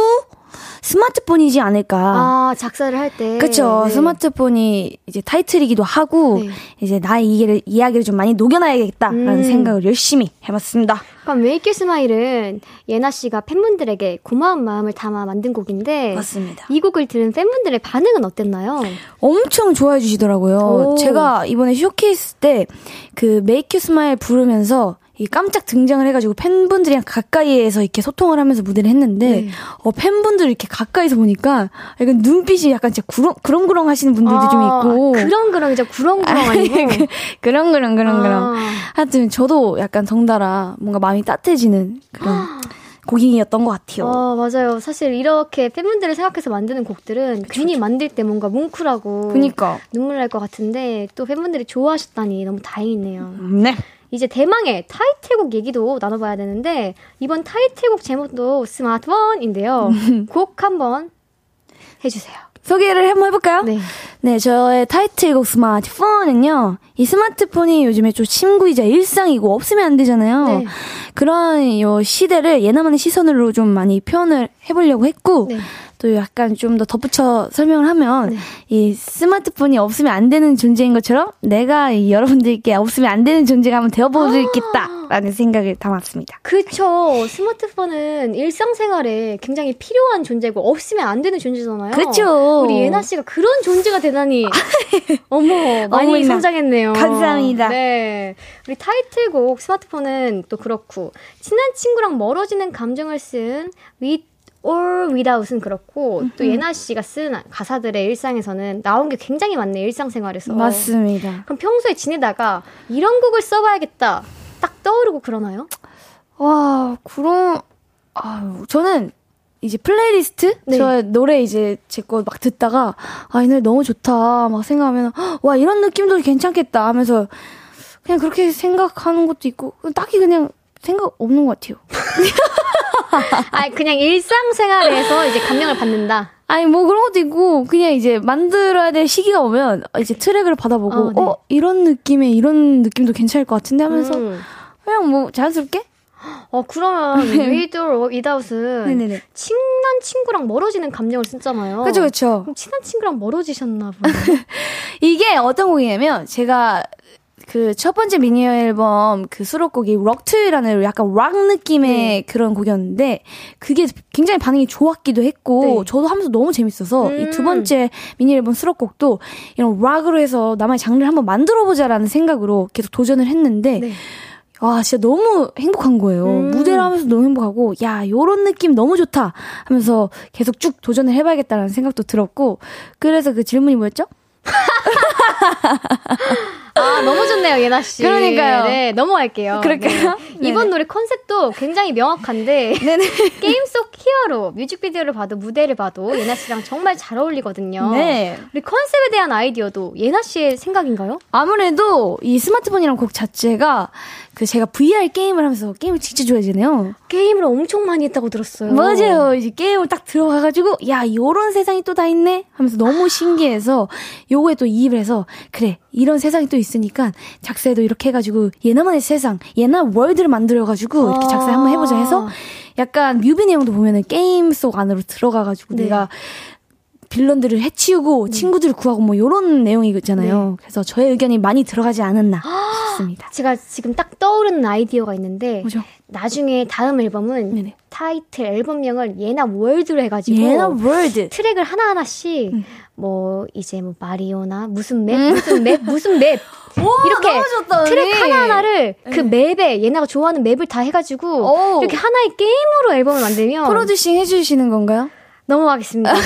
스마트폰이지 않을까. 아, 작사를 할 때. 그쵸. 네. 스마트폰이 이제 타이틀이기도 하고, 네. 이제 나의 이야기를, 이야기를 좀 많이 녹여놔야겠다라는 음. 생각을 열심히 해봤습니다. 그럼 Make U Smile은 예나 씨가 팬분들에게 고마운 마음을 담아 만든 곡인데. 맞습니다. 이 곡을 들은 팬분들의 반응은 어땠나요? 엄청 좋아해 주시더라고요. 오. 제가 이번에 showcase 때 그 Make U Smile 부르면서 이 깜짝 등장을 해가지고 팬분들이랑 가까이에서 이렇게 소통을 하면서 무대를 했는데 네. 어 팬분들 이렇게 가까이서 보니까 약간 눈빛이 약간 진짜 구렁 그렁그렁 하시는 분들도 아, 좀 있고 그렁그렁 진짜 구렁구렁 아니고 그렁그렁 그렁그렁 아. 하여튼 저도 약간 덩달아 뭔가 마음이 따뜻해지는 그런 [gasps] 곡이었던 것 같아요. 아, 맞아요. 사실 이렇게 팬분들을 생각해서 만드는 곡들은 그쵸, 괜히 만들 때 뭔가 뭉클하고 그니까. 눈물 날 것 같은데 또 팬분들이 좋아하셨다니 너무 다행이네요. 네. 이제 대망의 타이틀곡 얘기도 나눠봐야 되는데 이번 타이틀곡 제목도 스마트폰인데요. [laughs] 곡 한번 해주세요. 소개를 한번 해볼까요? 네. 네, 저의 타이틀곡 스마트폰은요, 이 스마트폰이 요즘에 좀 친구이자 일상이고 없으면 안 되잖아요. 네. 그런 요 시대를 예나만의 시선으로 좀 많이 표현을 해보려고 했고, 네. 또 약간 좀 더 덧붙여 설명을 하면 네. 이 스마트폰이 없으면 안 되는 존재인 것처럼 내가 여러분들께 없으면 안 되는 존재가 한번 되어보겠다라는 아~ 생각을 담았습니다. 그렇죠. 스마트폰은 일상생활에 굉장히 필요한 존재고 없으면 안 되는 존재잖아요. 그렇죠. 우리 예나 씨가 그런 존재가 되다니 어머 많이 어머나. 성장했네요. 감사합니다. 네. 우리 타이틀곡 스마트폰은 또 그렇고 친한 친구랑 멀어지는 감정을 쓴 위, or without은 그렇고 또 예나 씨가 쓴 가사들의 일상에서는 나온 게 굉장히 많네 일상생활에서 맞습니다. 그럼 평소에 지내다가 이런 곡을 써봐야겠다 딱 떠오르고 그러나요? 와 그런 아 저는 이제 플레이리스트 네. 저 노래 이제 제 거 막 듣다가 아 이 노래 너무 좋다 막 생각하면 와 이런 느낌도 괜찮겠다 하면서 그냥 그렇게 생각하는 것도 있고 딱히 그냥 생각 없는 것 같아요. [laughs] 아 그냥 일상생활에서 이제 감명을 받는다. 아니 뭐 그런 것도 있고 그냥 이제 만들어야 될 시기가 오면 이제 트랙을 받아보고 어, 네. 어 이런 느낌의 이런 느낌도 괜찮을 것 같은데 하면서 음. 그냥 뭐 자연스럽게 어 그러면 With or 네네네. 친한 친구랑 멀어지는 감정을 쓰잖아요. 그렇죠, 그렇죠. 친한 친구랑 멀어지셨나 보네. [laughs] 이게 어떤 곡이냐면 제가 그 첫 번째 미니 앨범 그 수록곡이 럭트라는 약간 락 느낌의 네. 그런 곡이었는데 그게 굉장히 반응이 좋았기도 했고 네. 저도 하면서 너무 재밌어서 음. 이두 번째 미니 앨범 수록곡도 이런 락으로 해서 나만의 장르를 한번 만들어 보자라는 생각으로 계속 도전을 했는데 네. 와, 진짜 너무 행복한 거예요. 음. 무대를 하면서 너무 행복하고, 야, 요런 느낌 너무 좋다 하면서 계속 쭉 도전을 해봐야겠다라는 생각도 들었고, 그래서 그 질문이 뭐였죠? [laughs] 아, 너무 좋네요, 예나 씨. 그러니까요. 네, 넘어갈게요. 그럴까요? 네. 이번 노래 컨셉도 굉장히 명확한데 네네. [laughs] 게임 속 히어로 뮤직비디오를 봐도 무대를 봐도 예나 씨랑 정말 잘 어울리거든요. 네. 우리 컨셉에 대한 아이디어도 예나 씨의 생각인가요? 아무래도 이 스마트폰이란 곡 자체가 그 제가 VR 게임을 하면서 게임을 진짜 좋아하잖아요. 게임을 엄청 많이 했다고 들었어요. 맞아요. 이제 게임을 딱 들어가가지고 야 요런 세상이 또 다 있네 하면서 너무 신기해서 요거에 또 이입을 해서 그래 이런 세상이 또 있으니까 작사에도 이렇게 해가지고 예나만의 세상 예나 world를 만들어가지고 이렇게 작사 한번 해보자 해서 약간 뮤비 내용도 보면은 게임 속 안으로 들어가가지고 네. 내가 villain들을 해치우고 네. 친구들을 구하고 뭐 요런 내용이잖아요. 네. 그래서 저의 의견이 많이 들어가지 않았나 싶습니다. 제가 지금 딱 떠오르는 아이디어가 있는데 뭐죠? 나중에 다음 앨범은 네네. 타이틀 앨범명을 예나 world로 해가지고 예나 world 트랙을 하나 하나씩 음. 뭐 이제 뭐 마리오나 무슨 map 음. 무슨 map 무슨 map [laughs] 오, 이렇게 좋다, 트랙 하나 하나를 그 네. map에 예나가 좋아하는 map을 다 해가지고 오. 이렇게 하나의 게임으로 앨범을 만들면 producing 해주시는 건가요? 넘어가겠습니다. [laughs] 네.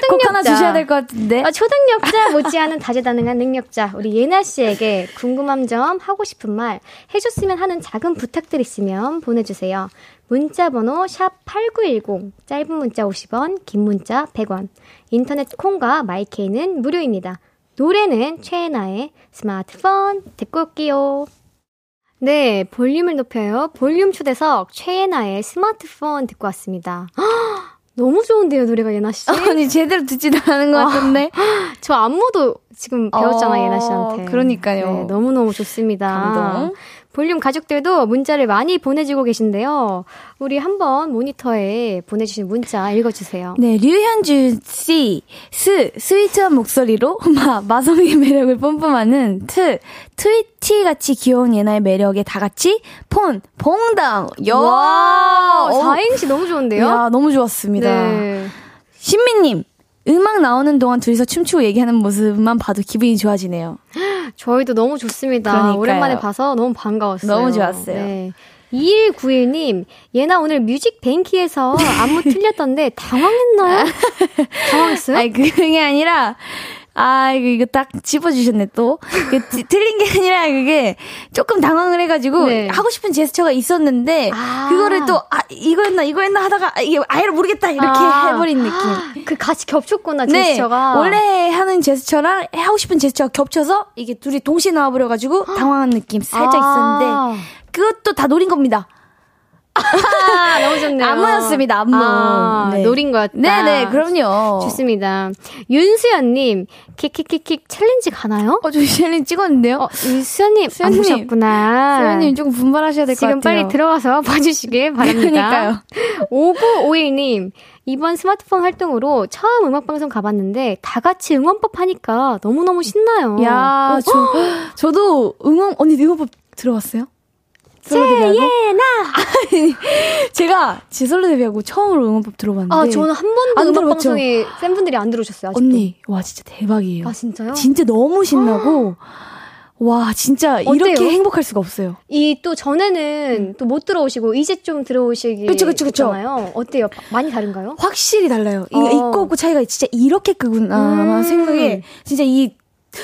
초능력자. 하나 주셔야 될 것 같은데. 아, 초능력자 못지않은 다재다능한 능력자 우리 예나 씨에게 궁금한 점 하고 싶은 말 해줬으면 하는 작은 부탁들 있으면 보내주세요. 문자 번호 샵 8910 짧은 문자 50원 긴 문자 100원 인터넷 콩과 마이케이는 무료입니다. 노래는 최애나의 스마트폰 듣고 올게요. 네, 볼륨을 높여요. 볼륨 초대석 최애나의 스마트폰 듣고 왔습니다. 너무 좋은데요, 노래가 예나 씨? 아니, 제대로 듣지도 않은 것 같은데. [laughs] 저 안무도 지금 배웠잖아요, 어, 예나 씨한테. 그러니까요. 네, 너무너무 좋습니다. 감동. 볼륨 가족들도 문자를 많이 보내주고 계신데요. 우리 한번 모니터에 보내주신 문자 읽어주세요. 네, 류현주 씨, 스, sweet한 목소리로 마, 마성의 매력을 뿜뿜하는 트, 트위티 같이 귀여운 예나의 매력에 다 같이 폰, 퐁당. 야, 와, 4행시 너무 좋은데요? 야, 너무 좋았습니다. 네. 신미님, 음악 나오는 동안 둘이서 춤추고 얘기하는 모습만 봐도 기분이 좋아지네요. [gasps] 저희도 너무 좋습니다. 그러니까요. 오랜만에 봐서 너무 반가웠어요. 너무 좋았어요. 네. 2191님, 얘나 오늘 뮤직 뱅키에서 안무 틀렸던데 당황했나요? [laughs] 당황했어요? 아니, 그게 아니라, 아, 이거, 이거 딱 짚어주셨네, 또. 그, 틀린 게 아니라, 그게 조금 당황을 해가지고, 네. 하고 싶은 제스처가 있었는데, 아. 그거를 또, 아, 이거였나, 이거였나 하다가, 아, 이게 아예 모르겠다, 이렇게 아. 해버린 느낌. 그 같이 겹쳤구나, 네. 제스처가. 네. 원래 하는 제스처랑 하고 싶은 제스처가 겹쳐서, 이게 둘이 동시에 나와버려가지고, 당황한 느낌 살짝 아. 있었는데, 그것도 다 노린 겁니다. 아, 너무 좋네요. 안무였습니다, 안무. 아, 네. 노린 거였다. 네네, 그럼요. 좋습니다. 윤수연님, 킥킥킥킥 challenge 가나요? 어, 저 challenge 찍었는데요? 어, 윤수연님, 안 보셨구나. 수연님 조금 분발하셔야 될 것 같아요. 지금 빨리 들어가서 [laughs] 봐주시길 바랍니다. 그러니까요. 5951님, 이번 스마트폰 활동으로 처음 음악방송 가봤는데 다 같이 응원법 하니까 너무너무 신나요. 야, 어? 저, 저도 응원, 언니 응원법 들어왔어요? 제예나 제가 지솔로 데뷔하고 처음으로 응원법 들어봤는데 아 저는 한 번도 안 음악 방송에 팬분들이 안 들어오셨어요 아직도. 언니 와 진짜 대박이에요 아 진짜요? 진짜 너무 신나고 [gasps] 와 진짜 어때요? 이렇게 행복할 수가 없어요 이 또 전에는 음. 또못 들어오시고 이제 좀 들어오시기 그쵸 그쵸 그쵸 잖아요 어때요 많이 다른가요? 확실히 달라요 어. 있고 없고 차이가 진짜 이렇게 크구나 음. 생각에 진짜 이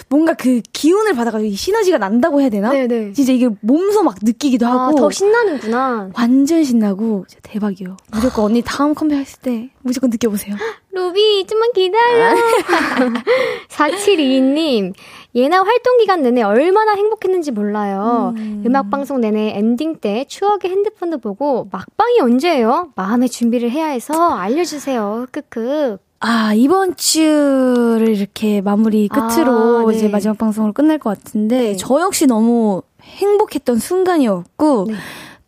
뭔가 그 기운을 받아가지고 시너지가 난다고 해야 되나? 네네. 진짜 이게 몸소 막 느끼기도 아, 하고. 더 신나는구나. 완전 신나고 진짜 대박이요. 무조건 언니 다음 컴백 했을 때 무조건 느껴보세요. [gasps] 루비 좀만 기다려. [laughs] 4722님 예나 활동 기간 내내 얼마나 행복했는지 몰라요. 음. 음악 방송 내내 엔딩 때 추억의 핸드폰도 보고 막방이 언제예요? 마음의 준비를 해야 해서 알려주세요. 크크. 아, 이번 주를 이렇게 마무리 끝으로 아, 네. 이제 마지막 방송을 끝낼 것 같은데, 네. 저 역시 너무 행복했던 순간이었고, 네.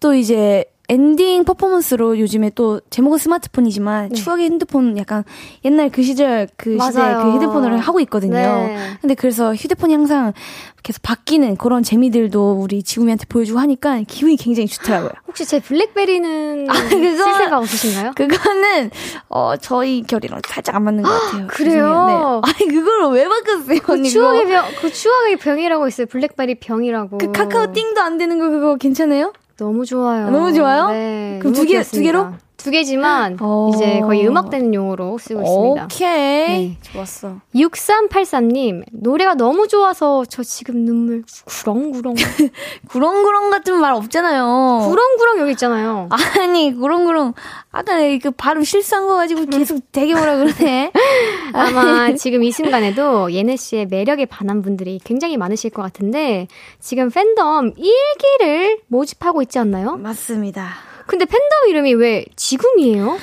또 이제 엔딩 퍼포먼스로 요즘에 또 제목은 스마트폰이지만 네. 추억의 핸드폰 약간 옛날 그 시절 그 시대 그 휴대폰을 하고 있거든요. 네. 근데 그래서 휴대폰이 항상 계속 바뀌는 그런 재미들도 우리 지구미한테 보여주고 하니까 기분이 굉장히 좋더라고요. [gasps] 혹시 제 블랙베리는 아, 그거, 쓸새가 없으신가요? 그거는 어 저희 결이랑 살짝 안 맞는 것 [gasps] 같아요. 그래요? 네. [laughs] 아니 그걸 왜 바꿨어요? 그 추억의 병, 그 추억의 병이라고 있어요. 블랙베리 병이라고. 그 카카오 띵도 안 되는 거 그거 괜찮아요? 너무 좋아요. 너무 좋아요? 네. 그럼 두 개, 두 개로? 두 개지만 [gasps] 어. 이제 거의 음악 되는 용어로 쓰고 있습니다. 오케이. 네. 좋았어. 6383님, 노래가 너무 좋아서 저 지금 눈물 구렁구렁. [laughs] 구렁구렁 같은 말 없잖아요. 구렁구렁 여기 있잖아요. 아니, 구렁구렁. 아까 그 발음 실수한 거 가지고 계속 되게 뭐라 그러네. [laughs] 아마 지금 이 순간에도 예네 씨의 매력에 반한 분들이 굉장히 많으실 것 같은데 지금 팬덤 1기를 모집하고 있지 않나요? 맞습니다. 근데 팬덤 이름이 왜 지금이에요?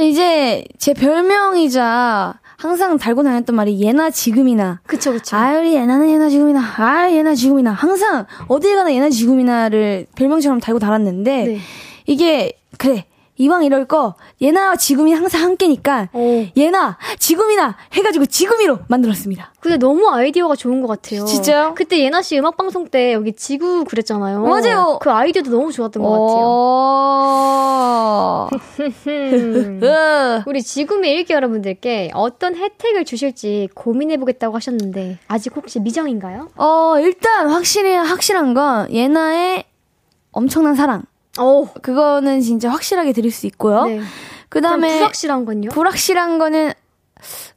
이제 제 별명이자 항상 달고 다녔던 말이 예나 지금이나. 그쵸, 그쵸. 아유, 예나는 예나 지금이나. 아, 예나 지금이나. 항상 어딜 가나 예나 지금이나를 별명처럼 달고 달았는데, 네. 이게, 그래. 이왕 이럴 거 예나 지금이 항상 함께니까 오. 예나 지금이나 해가지고 지금이로 만들었습니다. 근데 너무 아이디어가 좋은 것 같아요. 진짜요? 그때 예나 씨 음악 방송 때 여기 지구 그랬잖아요. 맞아요. 그 아이디어도 너무 좋았던 것 같아요. [laughs] [laughs] 우리 지금의 일기 여러분들께 어떤 혜택을 주실지 고민해보겠다고 하셨는데 아직 혹시 미정인가요? 어 일단 확실히 확실한 건 예나의 엄청난 사랑. 오. 그거는 진짜 확실하게 드릴 수 있고요. 네. 그 다음에. 불확실한 건요? 불확실한 거는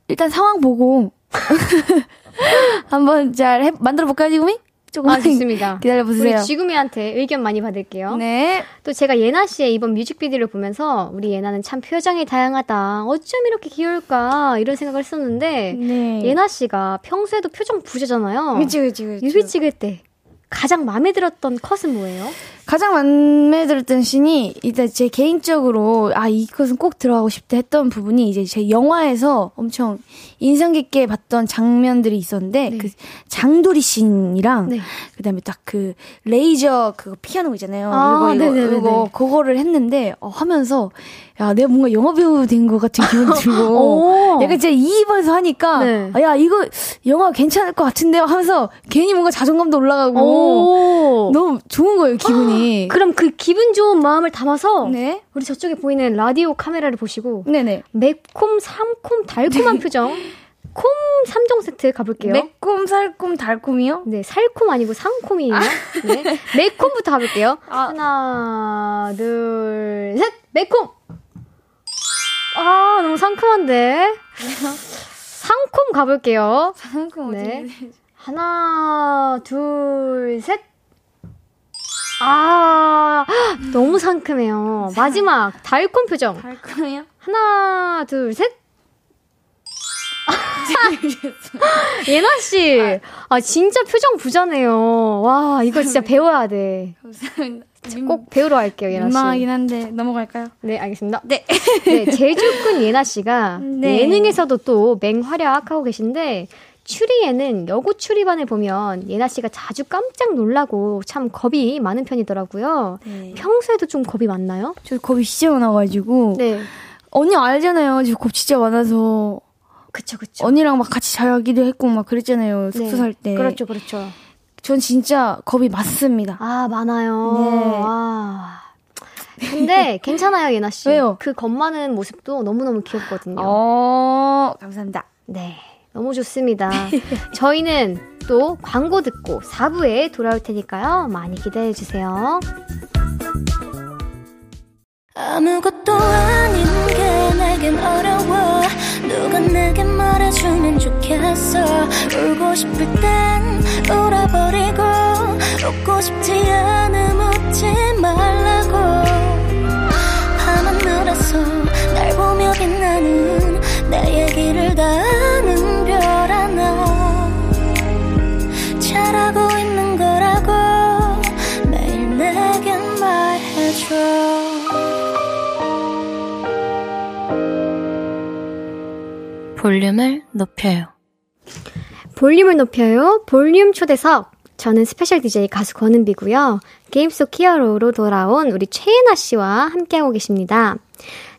일단 상황 보고 [laughs] 한번 잘 해, 만들어 볼까요, 지금이? 조금 아, 좋습니다. 기다려 보세요. 우리 지금이한테 의견 많이 받을게요. 네. 또 제가 예나 씨의 이번 뮤직비디오를 보면서 우리 예나는 참 표정이 다양하다. 어쩜 이렇게 귀여울까 이런 생각을 했었는데 네. 예나 씨가 평소에도 표정 부자잖아요. 그치 그치 그치. 뮤비 찍을 때 가장 마음에 들었던 컷은 뭐예요? 가장 마음에 들었던 씬이 이제 제 개인적으로 아 이것은 꼭 들어가고 싶다 했던 부분이 이제 제 영화에서 엄청 인상 깊게 봤던 장면들이 있었는데 네. 그 장도리 씬이랑 네. 그다음에 딱 그 레이저 그거 피하는 거 있잖아요. 아, 이거 이거 이거 그거를 했는데 어, 하면서 야 내가 뭔가 영화 배우 된 것 같은 기분이 [laughs] 들고 약간 진짜 이입해서 하니까 네. 아, 야 이거 영화 괜찮을 것 같은데요 하면서 괜히 뭔가 자존감도 올라가고 너무 좋은 거예요 기분이. 그럼 그 기분 좋은 마음을 담아서 네? 우리 저쪽에 보이는 라디오 카메라를 보시고 네네. 매콤, 삼콤, 달콤한 표정. 콤 3종 세트 가볼게요. 매콤, 살콤, 달콤이요? 네, 살콤 아니고 상콤이에요. 아. 네. 매콤부터 가볼게요. [laughs] 아. 하나, 둘, 셋! 매콤! 아, 너무 상큼한데? 상콤 가볼게요. 상콤 네. 하나, 둘, 셋! 아, 너무 상큼해요. 마지막, 달콤 표정. 달콤해요? 하나, 둘, 셋! 예나 씨, 아 진짜 표정 부자네요. 와 이거 진짜 배워야 돼. 감사합니다. 꼭 배우러 갈게요, 예나 씨. 민망하긴 한데 넘어갈까요? 네, 알겠습니다. 네, 네 제주꾼 예나 씨가 네. 예능에서도 또 맹활약하고 계신데 추리에는 여고 추리반을 보면 예나 씨가 자주 깜짝 놀라고 참 겁이 많은 편이더라고요. 네. 평소에도 좀 겁이 많나요? 저 겁이 진짜 많아가지고. 네. 언니 알잖아요. 저 겁 진짜 많아서 그쵸, 그쵸. 언니랑 막 같이 자기도 했고 막 그랬잖아요. 숙소 네. 살 때. 그렇죠, 그렇죠. 전 진짜 겁이 많습니다. 아, 많아요. 네. 아. 근데 [laughs] 괜찮아요, 예나 씨. 왜요? 그 겁 많은 모습도 너무너무 귀엽거든요. 어, 감사합니다. 네. 너무 좋습니다. [laughs] 저희는 또 광고 듣고 4부에 돌아올 테니까요. 많이 기대해 주세요. 아무것도 아닌 게 내겐 어려워 누가 내게 말해주면 좋겠어 울고 싶을 땐 울어버리고 웃고 싶지 않음 웃지 말라고 밤하늘에서 날 보며 빛나는 내 얘기를 다 아는 볼륨을 높여요. 볼륨을 높여요. 볼륨 초대석. 저는 스페셜 DJ 가수 권은비고요. 게임 속 히어로로 돌아온 우리 최예나 씨와 함께하고 계십니다.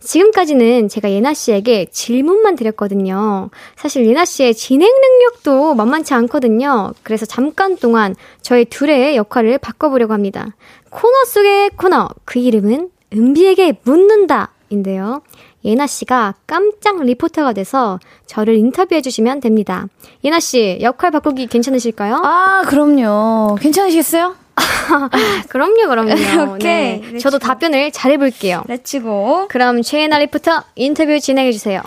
지금까지는 제가 예나 씨에게 질문만 드렸거든요. 사실 예나 씨의 진행 능력도 만만치 않거든요. 그래서 잠깐 동안 저희 둘의 역할을 바꿔보려고 합니다. 코너 속의 코너, 그 이름은 은비에게 묻는다. 인데요. 예나 씨가 깜짝 리포터가 돼서 저를 인터뷰해 주시면 됩니다. 예나 씨, 역할 바꾸기 괜찮으실까요? 아, 그럼요. 괜찮으시겠어요? [laughs] 그럼요, 그럼요. [laughs] 오케이. 네, 저도 답변을 잘해볼게요. let's go. 그럼 최예나 리포터 인터뷰 진행해 주세요.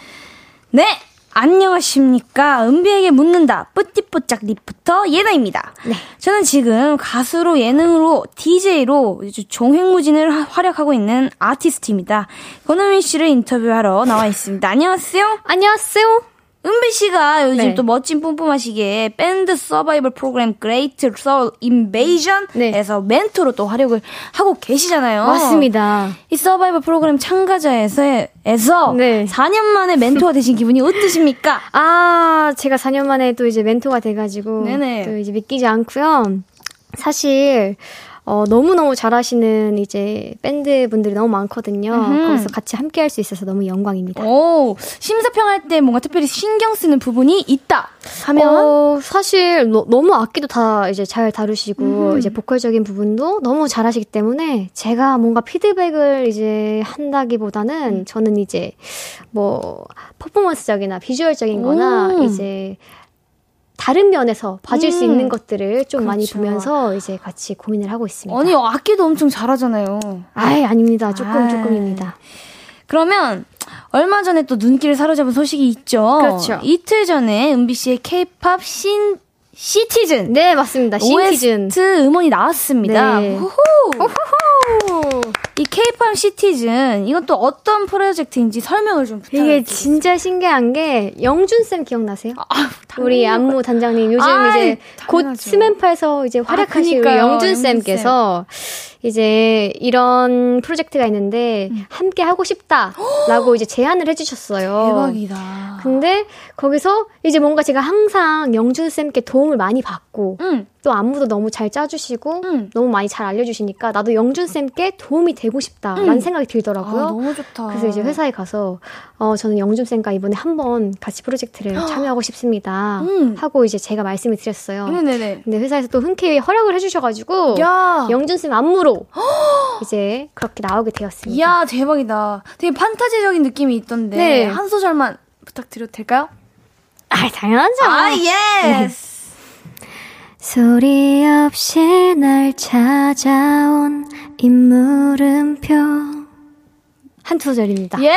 네, 안녕하십니까. 은비에게 묻는다. 뿌띠뽀짝 리포터 예나입니다. 네. 저는 지금 가수로 예능으로 DJ로 종횡무진을 활약하고 있는 아티스트입니다. 권은민 씨를 인터뷰하러 나와 있습니다. 안녕하세요. 안녕하세요. 은비 씨가 요즘 네. 또 멋진 뿜뿜하시게 밴드 서바이벌 프로그램 Great Soul Invasion에서 네. 멘토로 또 활약을 하고 계시잖아요. 맞습니다. 이 서바이벌 프로그램 참가자에서 에서 네. 4년 만에 멘토가 되신 기분이 어떠십니까? 아, 제가 4년 만에 또 이제 멘토가 돼가지고 네네. 또 이제 믿기지 않고요. 사실 어, 너무너무 잘하시는 이제 밴드 분들이 너무 많거든요. 음흠. 거기서 같이 함께 할 수 있어서 너무 영광입니다. 오, 심사평할 때 뭔가 특별히 신경 쓰는 부분이 있다 하면? 어, 사실 너, 무 악기도 다 이제 잘 다루시고 음. 이제 보컬적인 부분도 너무 잘하시기 때문에 제가 뭔가 피드백을 이제 한다기보다는 음. 저는 이제 뭐 퍼포먼스적이나 비주얼적인 거나 오. 이제 다른 면에서 봐줄 음. 수 있는 것들을 좀 그렇죠. 많이 보면서 이제 같이 고민을 하고 있습니다. 아니, 악기도 엄청 잘하잖아요. 아예 아닙니다. 조금, 아이. 조금입니다. 그러면 얼마 전에 또 눈길을 사로잡은 소식이 있죠. 그렇죠. 이틀 전에 은비 씨의 케이팝 신 시티즌. 네, 맞습니다. 시티즌. OST 음원이 나왔습니다. 네. 후후. 오호호. 이 케이팝 시티즌 이건 또 어떤 프로젝트인지 설명을 좀 부탁드립니다. 이게 진짜 신기한 게 영준 쌤 기억나세요? 아, 우리 안무 단장님 요즘 아이, 이제 곧 스맨파에서 이제 활약하실 아, 영준 쌤께서 이제 이런 프로젝트가 있는데 음. 함께 하고 싶다라고 이제 제안을 해주셨어요. 대박이다. 근데 거기서 이제 뭔가 제가 항상 영준 쌤께 도움을 많이 받고 음. 또 안무도 너무 잘 짜주시고 음. 너무 많이 잘 알려주시니까 나도 영준 쌤께 도움이 되고 싶다라는 음. 생각이 들더라고요. 아, 너무 좋다. 그래서 이제 회사에 가서 어 저는 영준 쌤과 이번에 한번 같이 프로젝트를 참여하고 싶습니다 음. 하고 이제 제가 말씀을 드렸어요. 네네네. 근데 회사에서 또 흔쾌히 허락을 해주셔가지고 야. 영준 쌤 안무로 이제 그렇게 나오게 되었습니다. 이야 대박이다. 되게 판타지적인 느낌이 있던데 네. 한 소절만 부탁드려도 될까요? 아 당연하죠. 아 yes. 소리 없이 날 찾아온 인물음표 한 소절입니다. 예!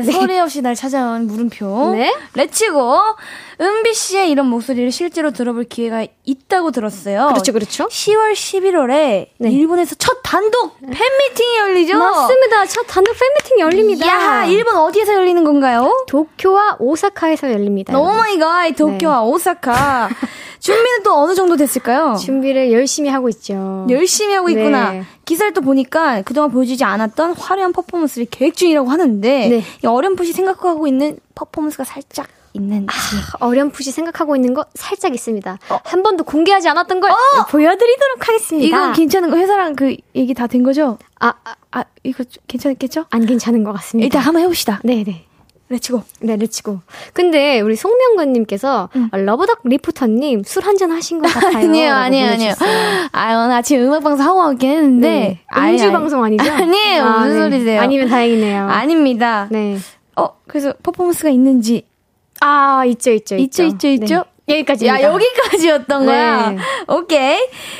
네. 소리 없이 날 찾아온 물음표. 네. let's go. 은비 씨의 이런 목소리를 실제로 들어볼 기회가 있다고 들었어요. 그렇죠, 그렇죠. 10월 11월에 네. 일본에서 첫 단독 팬미팅이 열리죠? 맞습니다. 첫 단독 팬미팅이 열립니다. 야, 일본 어디에서 열리는 건가요? 도쿄와 오사카에서 열립니다. oh my god, 도쿄와 네. 오사카. [laughs] 준비는 또 어느 정도 됐을까요? 준비를 열심히 하고 있죠. 열심히 하고 있구나. 네. 기사를 또 보니까 그동안 보여주지 않았던 화려한 퍼포먼스를 계획 중이라고 하는데 네. 어렴풋이 생각하고 있는 퍼포먼스가 살짝 있는지 아, 어렴풋이 생각하고 있는 거 살짝 있습니다. 어. 한 번도 공개하지 않았던 걸 어. 보여드리도록 하겠습니다. 이거 괜찮은 거 회사랑 그 얘기 다 된 거죠? 아, 아, 아 이거 괜찮겠죠? 안 괜찮은 것 같습니다. 일단 한번 해봅시다. 네네. 레츠고. 네, 레츠고. 근데 우리 송명근님께서 음. 러브덕 리포터님 술 한잔 하신 것 같아요. [laughs] 아니에요, 아니에요, 아니에요. 아유, 나 아침 음악 방송 하고 왔긴 했는데. 네. 음주 아니, 방송 아니죠? [laughs] 아니에요, 아, 무슨 네. 소리세요? 아니면 다행이네요. 아닙니다. 네. 어, 그래서 퍼포먼스가 있는지. 아, 있죠, 있죠, 있죠. 있죠, 있죠, 있죠. 네. 여기까지. 야, 여기까지였던 거야. 네. 오케이.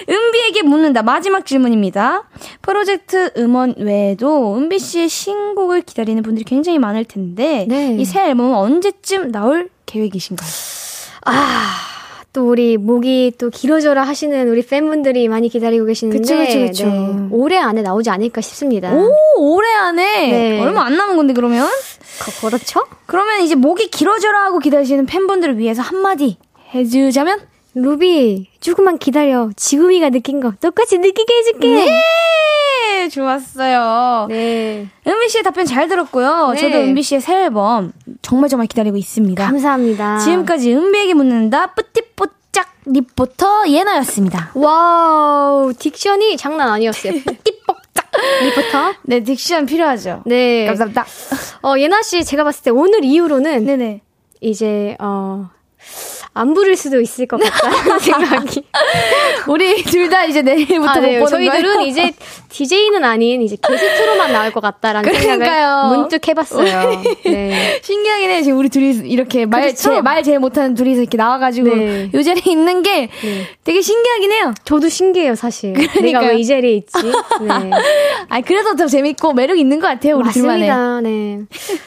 은비에게 묻는다. 마지막 질문입니다. 프로젝트 음원 외에도 은비 씨의 신곡을 기다리는 분들이 굉장히 많을 텐데, 네. 이새 앨범은 언제쯤 나올 계획이신가요? 아. 또 우리 목이 또 길어져라 하시는 우리 팬분들이 많이 기다리고 계시는데 그쵸, 그쵸, 그쵸. 네, 올해 안에 나오지 않을까 싶습니다. 오 올해 안에 네. 얼마 안 남은 건데 그러면 그, 그렇죠? 그러면 이제 목이 길어져라 하고 기다리시는 팬분들을 위해서 한마디 해주자면? 루비, 조금만 기다려. 지금이가 느낀 거 똑같이 느끼게 해줄게. 네! 좋았어요. 네. 은비 씨의 답변 잘 들었고요. 네. 저도 은비 씨의 새 앨범 정말 정말 기다리고 있습니다. 감사합니다. 지금까지 은비에게 묻는다 뿌띠뽀짝 리포터 예나였습니다. wow, diction이 장난 아니었어요. 뿌띠뽀짝 [laughs] 리포터. 네, diction 필요하죠. 네. 감사합니다. 어, 예나 씨 제가 봤을 때 오늘 이후로는 네네. 이제 어. 안 부를 수도 있을 것 같다는 [laughs] 생각이. 우리 둘 다 이제 내일부터 아, 네. 못 보는 저희들은 거예요? 이제 DJ는 아닌 이제 게스트로만 나올 것 같다라는 생각을 문득 해봤어요. [laughs] 네. 신기하긴 해. 지금 우리 둘이 이렇게 말, 그렇죠? 제, 말 제일 못하는 둘이서 이렇게 나와가지고 네. 요 자리에 있는 게 네. 되게 신기하긴 해요. 저도 신기해요, 사실. 그러니까요. 내가 왜 이 자리에 있지? 네. [laughs] 아, 그래서 더 재밌고 매력 있는 것 같아요, 우리 맞습니다. 둘만의. 네.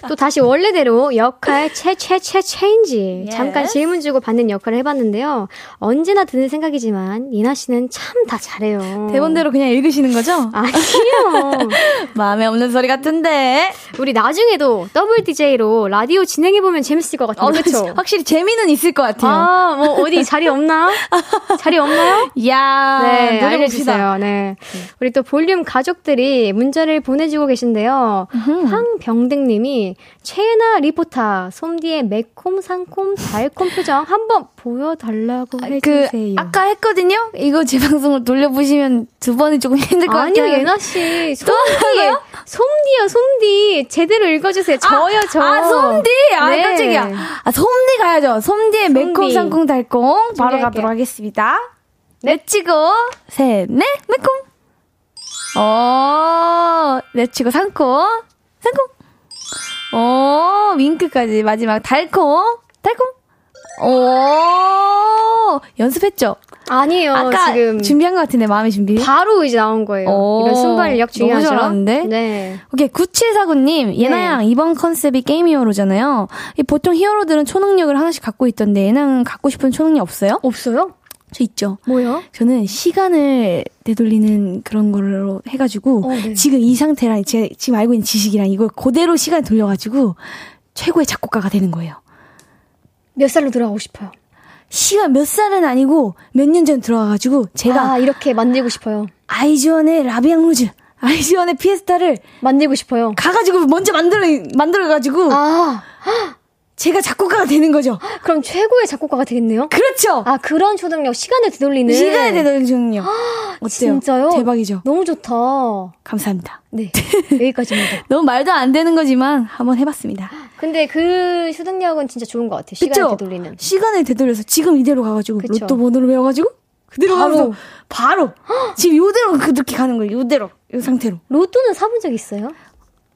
또 다시 원래대로 역할 채, 채, 채, change. yes. 잠깐 질문 주고 받는 역할을 해봤는데요. 언제나 드는 생각이지만 예나 씨는 참 다 잘해요. 대본대로 그냥 읽으시는 거죠? [laughs] 아니요. [laughs] 마음에 없는 소리 같은데. 우리 나중에도 더블 DJ로 라디오 진행해보면 재밌을 것 같아요. 어, 그렇죠? 확실히 재미는 있을 것 같아요. 아, 뭐 어디 자리 없나? [laughs] 자리 없나요? 야, 네, 알려주세요. 네. 우리 또 볼륨 가족들이 문자를 보내주고 계신데요. 황병댕님이 최나 리포터 솜디의 매콤 상콤 달콤 표정 한번 보여달라고 아, 그 해주세요. 그 아까 했거든요. 이거 제 방송을 돌려보시면 두 번이 조금 힘들 것 아니요, 같아요. 예나 씨, 솜디, 솜디요, 솜디 제대로 읽어주세요. 저요, 저. 아, 아 솜디. 아 네. 깜짝이야. 아 솜디 가야죠. 솜디의 솜디. 매콤 상콤 달콤 바로 가도록 하겠습니다. let's go 셋, 넷, 매콤. 어, let's go 상콤, 상콤. 어, 윙크까지 마지막 달콤, 달콤. 오, 연습했죠? 아니에요. 아까 지금 준비한 것 같은데 마음의 준비. 바로 이제 나온 거예요. 이런 순발력 중요하죠. 너무 잘하는데. 네. 오케이 9749님 예나양 네. 이번 컨셉이 게임 히어로잖아요. 보통 히어로들은 초능력을 하나씩 갖고 있던데 예나양은 갖고 싶은 초능력 없어요? 없어요? 저 있죠. 뭐요? 저는 시간을 되돌리는 그런 걸로 해가지고 어, 네. 지금 이 상태랑 제가 지금 알고 있는 지식이랑 이걸 그대로 시간 돌려가지고 최고의 작곡가가 되는 거예요. 몇 살로 들어가고 싶어요? 시간 몇 살은 아니고 몇 년 전 들어가가지고 제가 아, 이렇게 만들고 싶어요. 아이즈원의 라비앙 루즈, 아이즈원의 피에스타를 만들고 싶어요. 가가지고 먼저 만들어 만들어가지고 아 제가 작곡가가 되는 거죠. 그럼 최고의 작곡가가 되겠네요? 그렇죠. 아, 그런 초능력, 시간을 되돌리는. 시간을 되돌리는 초능력. 어때요? 진짜요? 대박이죠. 너무 좋다. 감사합니다. 네. [laughs] 여기까지입니다. 너무 말도 안 되는 거지만 한번 해봤습니다. 근데 그 초능력은 진짜 좋은 것 같아요. 시간을 그쵸? 되돌리는. 시간을 되돌려서 지금 이대로 가가지고 그쵸? 로또 번호를 외워가지고 그대로 바로. 가서 바로 지금 요대로 그렇게 가는 거예요. 요대로. 이 상태로. 로또는 사본 적 있어요?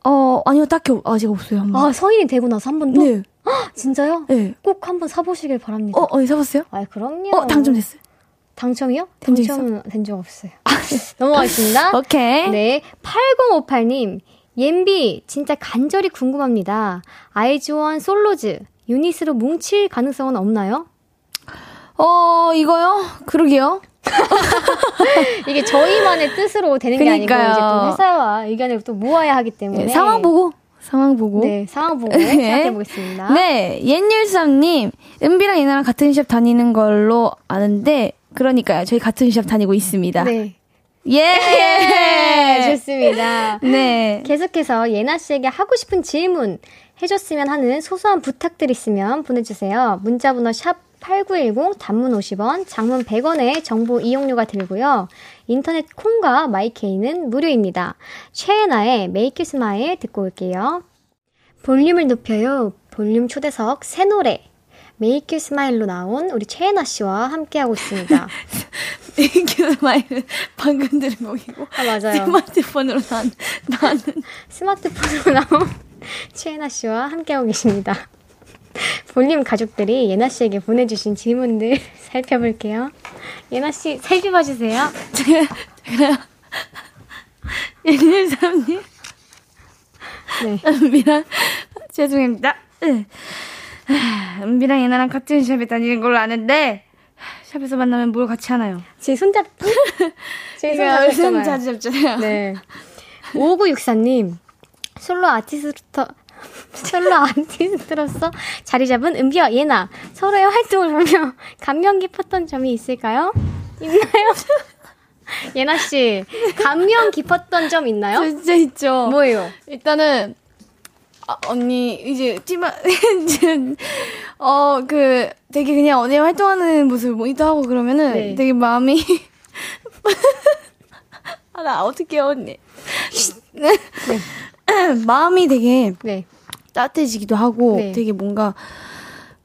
어, 아니요, 딱히 아직 없어요. 한 번. 아, 성인이 되고 나서 한 번도? 네. 진짜요? 네. 꼭 한번 사보시길 바랍니다. 어, 어, 사봤어요? 아, 그럼요. 어, 당첨됐어요. 당첨이요? 당첨은 된 적 없어요. [laughs] 넘어가겠습니다. [laughs] 오케이. 네. 8058님, 옌비, 진짜 간절히 궁금합니다. 아이즈원 솔로즈, 유닛으로 뭉칠 가능성은 없나요? 어, 이거요? 그러게요. [laughs] 이게 저희만의 뜻으로 되는 그러니까요. 게 아니고 이제 또 회사와 의견을 또 모아야 하기 때문에 네, 상황 보고 상황 보고. 네, 상황 보고 [laughs] 네. 생각해 보겠습니다. 네, 옛일삼님, 은비랑 이나랑 같은 시합 다니는 걸로 아는데, 그러니까요. 저희 같은 시합 다니고 있습니다. 네. 예! 예! [laughs] 좋습니다. 네. 계속해서 예나 씨에게 하고 싶은 질문 해줬으면 하는 소소한 부탁들 있으면 보내주세요. 문자번호 샵 8910 단문 50원, 장문 100원의 정보 이용료가 들고요. 인터넷 콩과 마이케이는 무료입니다. 최애나의 You Smile 듣고 올게요. 볼륨을 높여요. 볼륨 초대석 새 노래 You Smile로 나온 우리 최애나 씨와 함께하고 있습니다. [laughs] You Smile 방금 들은 곡이고 아 맞아요. 스마트폰으로 난, 나는 스마트폰으로 나온 최애나 씨와 함께하고 계십니다. 볼륨 가족들이 예나 씨에게 보내주신 질문들 [laughs] 살펴볼게요. 예나 씨 살펴봐 주세요. 제가 [laughs] 예일삼님 네. 은비랑 죄송합니다. [sighs] 은비랑 예나랑 같은 샵에 다니는 걸로 아는데 샵에서 만나면 뭘 같이 하나요? 제 손잡기? 제 손잡기 손 [laughs] 자주 잡잖아요. 네. 5964님 솔로 아티스트 솔로 아티스트로서 자리 잡은 은비와 예나 서로의 활동을 보며 감명 깊었던 점이 있을까요? 있나요? [laughs] 예나 씨 감명 깊었던 점 있나요? 진짜 있죠. 뭐예요? 일단은 아, 언니 이제 팀아 [laughs] 어그 되게 그냥 언니 활동하는 모습을 모니터하고 그러면은 네. 되게 마음이 [laughs] 아 나 어떻게 언니 네. 네. [laughs] 마음이 되게 네. 따뜻해지기도 하고 네. 되게 뭔가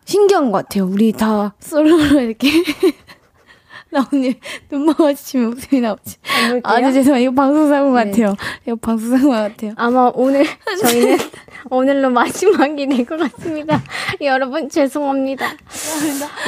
신기한 것 같아요. 우리 다 솔로로 이렇게 나 오늘 눈만 마주치면 목소리 나오지. 아주 죄송해요. 이거 방송사고 네. 같아요. 이거 방송사고 같아요. 아마 오늘 저희는 오늘로 [laughs] 마지막이 될 것 같습니다. [laughs] 여러분 죄송합니다.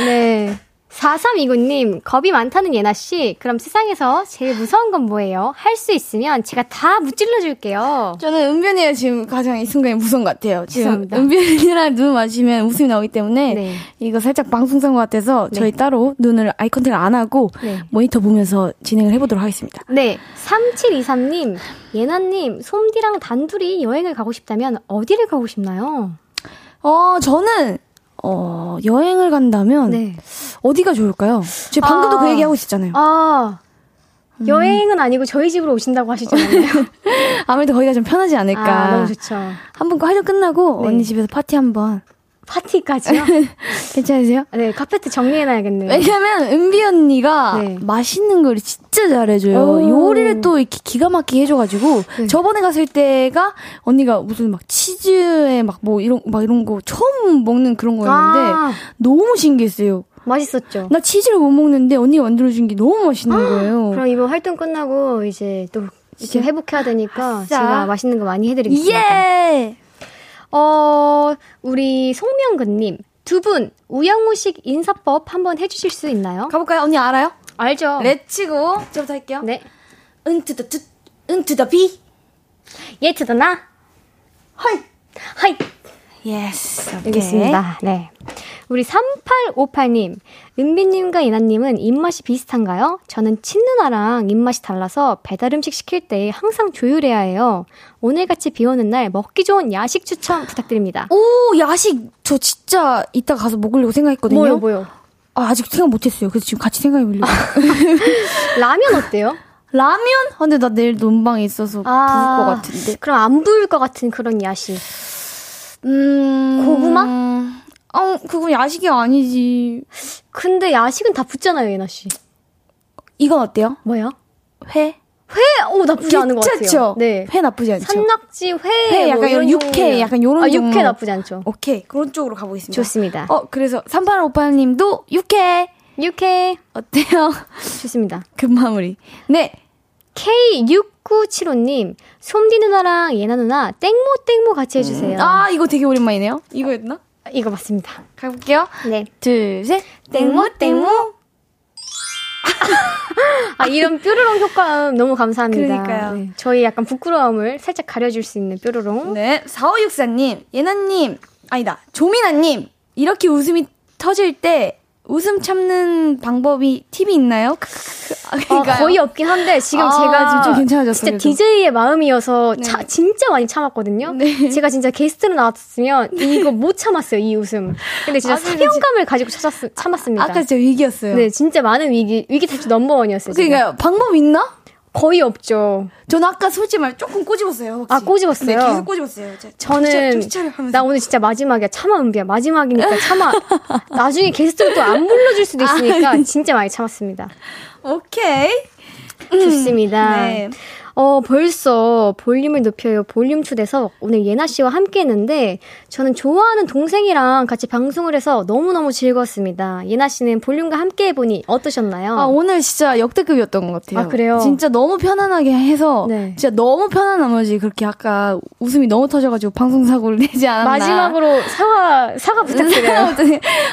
네. 4329님, 겁이 많다는 예나씨, 그럼 세상에서 제일 무서운 건 뭐예요? 할 수 있으면 제가 다 무찔러 줄게요. 저는 은변이가 지금 가장 이 순간에 무서운 것 같아요. 지금 은변이랑 눈 마주치면 웃음이 나오기 때문에 네. 이거 살짝 방송산 것 같아서 저희 네. 따로 눈을 아이 컨택을 안 하고 네. 모니터 보면서 진행을 해보도록 하겠습니다. 네. 3723님, 예나님, 솜디랑 단둘이 여행을 가고 싶다면 어디를 가고 싶나요? 어, 저는 어, 여행을 간다면 네. 어디가 좋을까요? 제가 방금도 그 아, 그 얘기하고 있었잖아요. 아. 음. 여행은 아니고 저희 집으로 오신다고 하시잖아요. [laughs] 아무래도 거기가 좀 편하지 않을까. 아, 너무 좋죠. 한 번 활동 끝나고 네. 언니 집에서 파티 한번 파티까지요? [laughs] 괜찮으세요? 네, 카페트 정리해놔야겠네요. 왜냐면, 은비 언니가 네. 맛있는 걸 진짜 잘해줘요. 오. 요리를 또 이렇게 기가 막히게 해줘가지고, 네. 저번에 갔을 때가 언니가 무슨 막 치즈에 막 뭐 이런, 막 이런 거 처음 먹는 그런 거였는데, 아. 너무 신기했어요. 맛있었죠. 나 치즈를 못 먹는데 언니가 만들어준 게 너무 맛있는 아. 거예요. 그럼 이번 활동 끝나고 이제 또 이제 회복해야 되니까 아, 제가 맛있는 거 많이 해드리겠습니다. 예! 어, 우리 송명근님. 두 분, 우영우식 인사법 한번 해주실 수 있나요? 가볼까요? 언니 알아요? 알죠. let's go. 저부터 할게요. 네. 은투더 투, 은투더 비. 예트더 나. 하이. 하이. 예스. 알겠습니다. 네. 우리 3858님, 은비님과 예나님은 입맛이 비슷한가요? 저는 친누나랑 입맛이 달라서 배달 음식 시킬 때 항상 조율해야 해요. 오늘같이 비 오는 날 먹기 좋은 야식 추천 부탁드립니다. 오, 야식. 저 진짜 이따 가서 먹으려고 생각했거든요. 뭐요, 뭐요? 아, 아직 생각 못했어요. 그래서 지금 같이 생각해보려고. [laughs] 라면 어때요? 라면? 아, 근데 나 내일 논방에 있어서 아, 부을 것 같은데. 그럼 안 부을 것 같은 그런 야식. 음. 고구마? 어, 그건 야식이 아니지. 근데 야식은 다 붙잖아요, 예나 씨. 이건 어때요? 뭐요? 회? 회? 오, 나쁘지 않은 것 같아요. 네. 회 나쁘지 않죠. 산낙지, 회, 회 약간 뭐 육회, 약간 요런 아, 육회 나쁘지 않죠. 오케이. 그런 쪽으로 가보겠습니다. 좋습니다. 어, 그래서 3858님도 육회. 육회. 어때요? 좋습니다. 급 [laughs] 마무리. 네. K6975님, 솜디 누나랑 예나 누나 땡모 땡모 같이 해주세요. 음. 아, 이거 되게 오랜만이네요. 이거였나? 이거 맞습니다. 가볼게요. 네. 둘, 셋. 땡모 땡모. [laughs] 아, 이런 뾰로롱 효과음 너무 감사합니다. 그러니까요. 네, 저희 약간 부끄러움을 살짝 가려줄 수 있는 뾰로롱. 네. 4564님, 예나님, 아니다, 조민아님, 이렇게 웃음이 터질 때 웃음 참는 방법이 팁이 있나요? 어, 거의 없긴 한데 지금 아, 제가 좀 괜찮아졌어요. 진짜 DJ의 마음이어서 네. 차, 진짜 많이 참았거든요. 네. 제가 진짜 게스트로 나왔으면 이거 못 참았어요 이 웃음. 근데 진짜 아, 사명감을 가지고 찾았, 참았습니다. 아까 진짜 위기였어요. 네, 진짜 많은 위기 위기 탈출 넘버원이었어요. 그러니까 방법 있나? 거의 없죠. 저는 아까 솔직히 말 조금 꼬집었어요. 혹시. 아 꼬집었어요. 네, 계속 꼬집었어요. 저는 나 오늘 진짜 마지막이야. 참아 은비야. 마지막이니까 참아. [laughs] 나중에 게스트로 또안 불러줄 수도 있으니까 아, 진짜 많이 참았습니다. 오케이. 좋습니다. 네. 어, 벌써 볼륨을 높여요. 볼륨 초대서 오늘 예나 씨와 함께 했는데 저는 좋아하는 동생이랑 같이 방송을 해서 너무너무 즐거웠습니다. 예나 씨는 볼륨과 함께 해보니 어떠셨나요? 아, 오늘 진짜 역대급이었던 것 같아요. 아, 그래요? 진짜 너무 편안하게 해서 네. 진짜 너무 편한 나머지 그렇게 아까 웃음이 너무 터져가지고 방송사고를 내지 않았나. 마지막으로 사과, 사과 부탁드려요.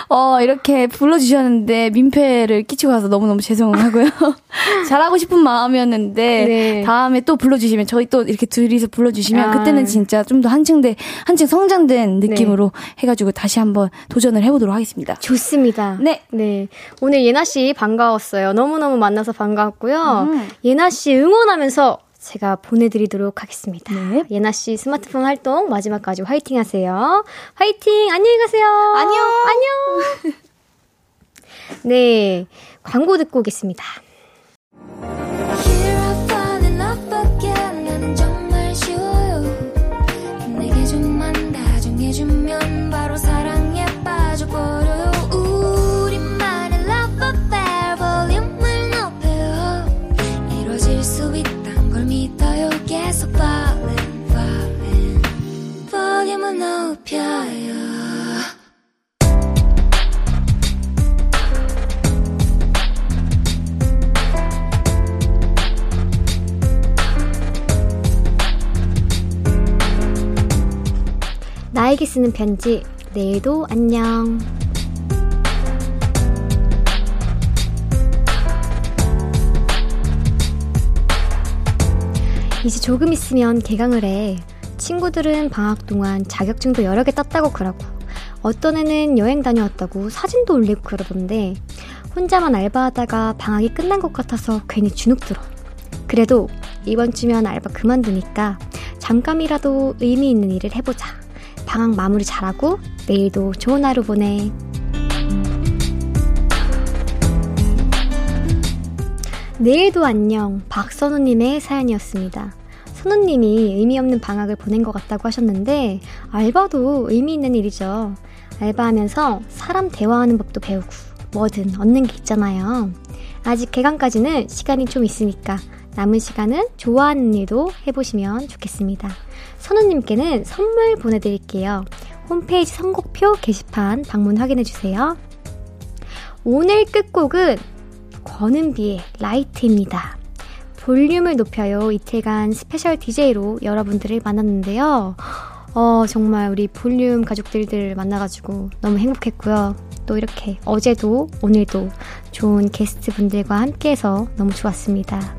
어, 이렇게 불러주셨는데 민폐를 끼치고 가서 너무너무 죄송하고요. [laughs] 잘하고 싶은 마음이었는데 네. 다음 에 또 불러주시면 저희 또 이렇게 둘이서 불러주시면 아. 그때는 진짜 좀 더 한층 한층 성장된 네. 느낌으로 해가지고 다시 한번 도전을 해보도록 하겠습니다. 좋습니다. 네. 네. 오늘 예나 씨 반가웠어요. 너무 너무 만나서 반가웠고요. 음. 예나 씨 응원하면서 제가 보내드리도록 하겠습니다. 네. 예나 씨 스마트폰 활동 마지막까지 화이팅 하세요. 화이팅! 안녕히 가세요. 안녕. 안녕. [laughs] 네. 광고 듣고 오겠습니다. 나에게 쓰는 편지, 내일도 안녕. 이제 조금 있으면 개강을 해. 친구들은 방학 동안 자격증도 여러 개 땄다고 그러고, 어떤 애는 여행 다녀왔다고 사진도 올리고 그러던데, 혼자만 알바하다가 방학이 끝난 것 같아서 괜히 주눅 들어. 그래도 이번 주면 알바 그만두니까 잠깐이라도 의미 있는 일을 해보자. 방학 마무리 잘하고 내일도 좋은 하루 보내. 내일도 안녕 박선우님의 사연이었습니다. 선우님이 의미 없는 방학을 보낸 것 같다고 하셨는데 알바도 의미 있는 일이죠. 알바하면서 사람 대화하는 법도 배우고 뭐든 얻는 게 있잖아요. 아직 개강까지는 시간이 좀 있으니까 남은 시간은 좋아하는 일도 해보시면 좋겠습니다. 선우님께는 선물 보내드릴게요. 홈페이지 선곡표 게시판 방문 확인해주세요. 오늘 끝곡은 권은비의 Light입니다. 볼륨을 높여요. 이틀간 스페셜 DJ로 여러분들을 만났는데요. 어, 정말 우리 볼륨 가족들들 만나가지고 너무 행복했고요. 또 이렇게 어제도 오늘도 좋은 게스트 분들과 함께해서 너무 좋았습니다.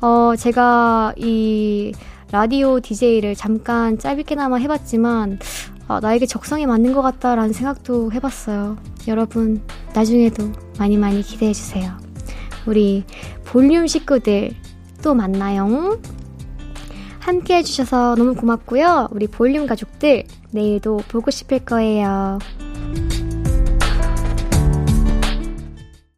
어, 제가 이 라디오 DJ를 잠깐 짧게나마 해봤지만, 아, 나에게 적성에 맞는 것 같다라는 생각도 해봤어요. 여러분, 나중에도 많이 많이 기대해주세요. 우리 볼륨 식구들 또 만나요. 함께 해주셔서 너무 고맙고요. 우리 볼륨 가족들 내일도 보고 싶을 거예요.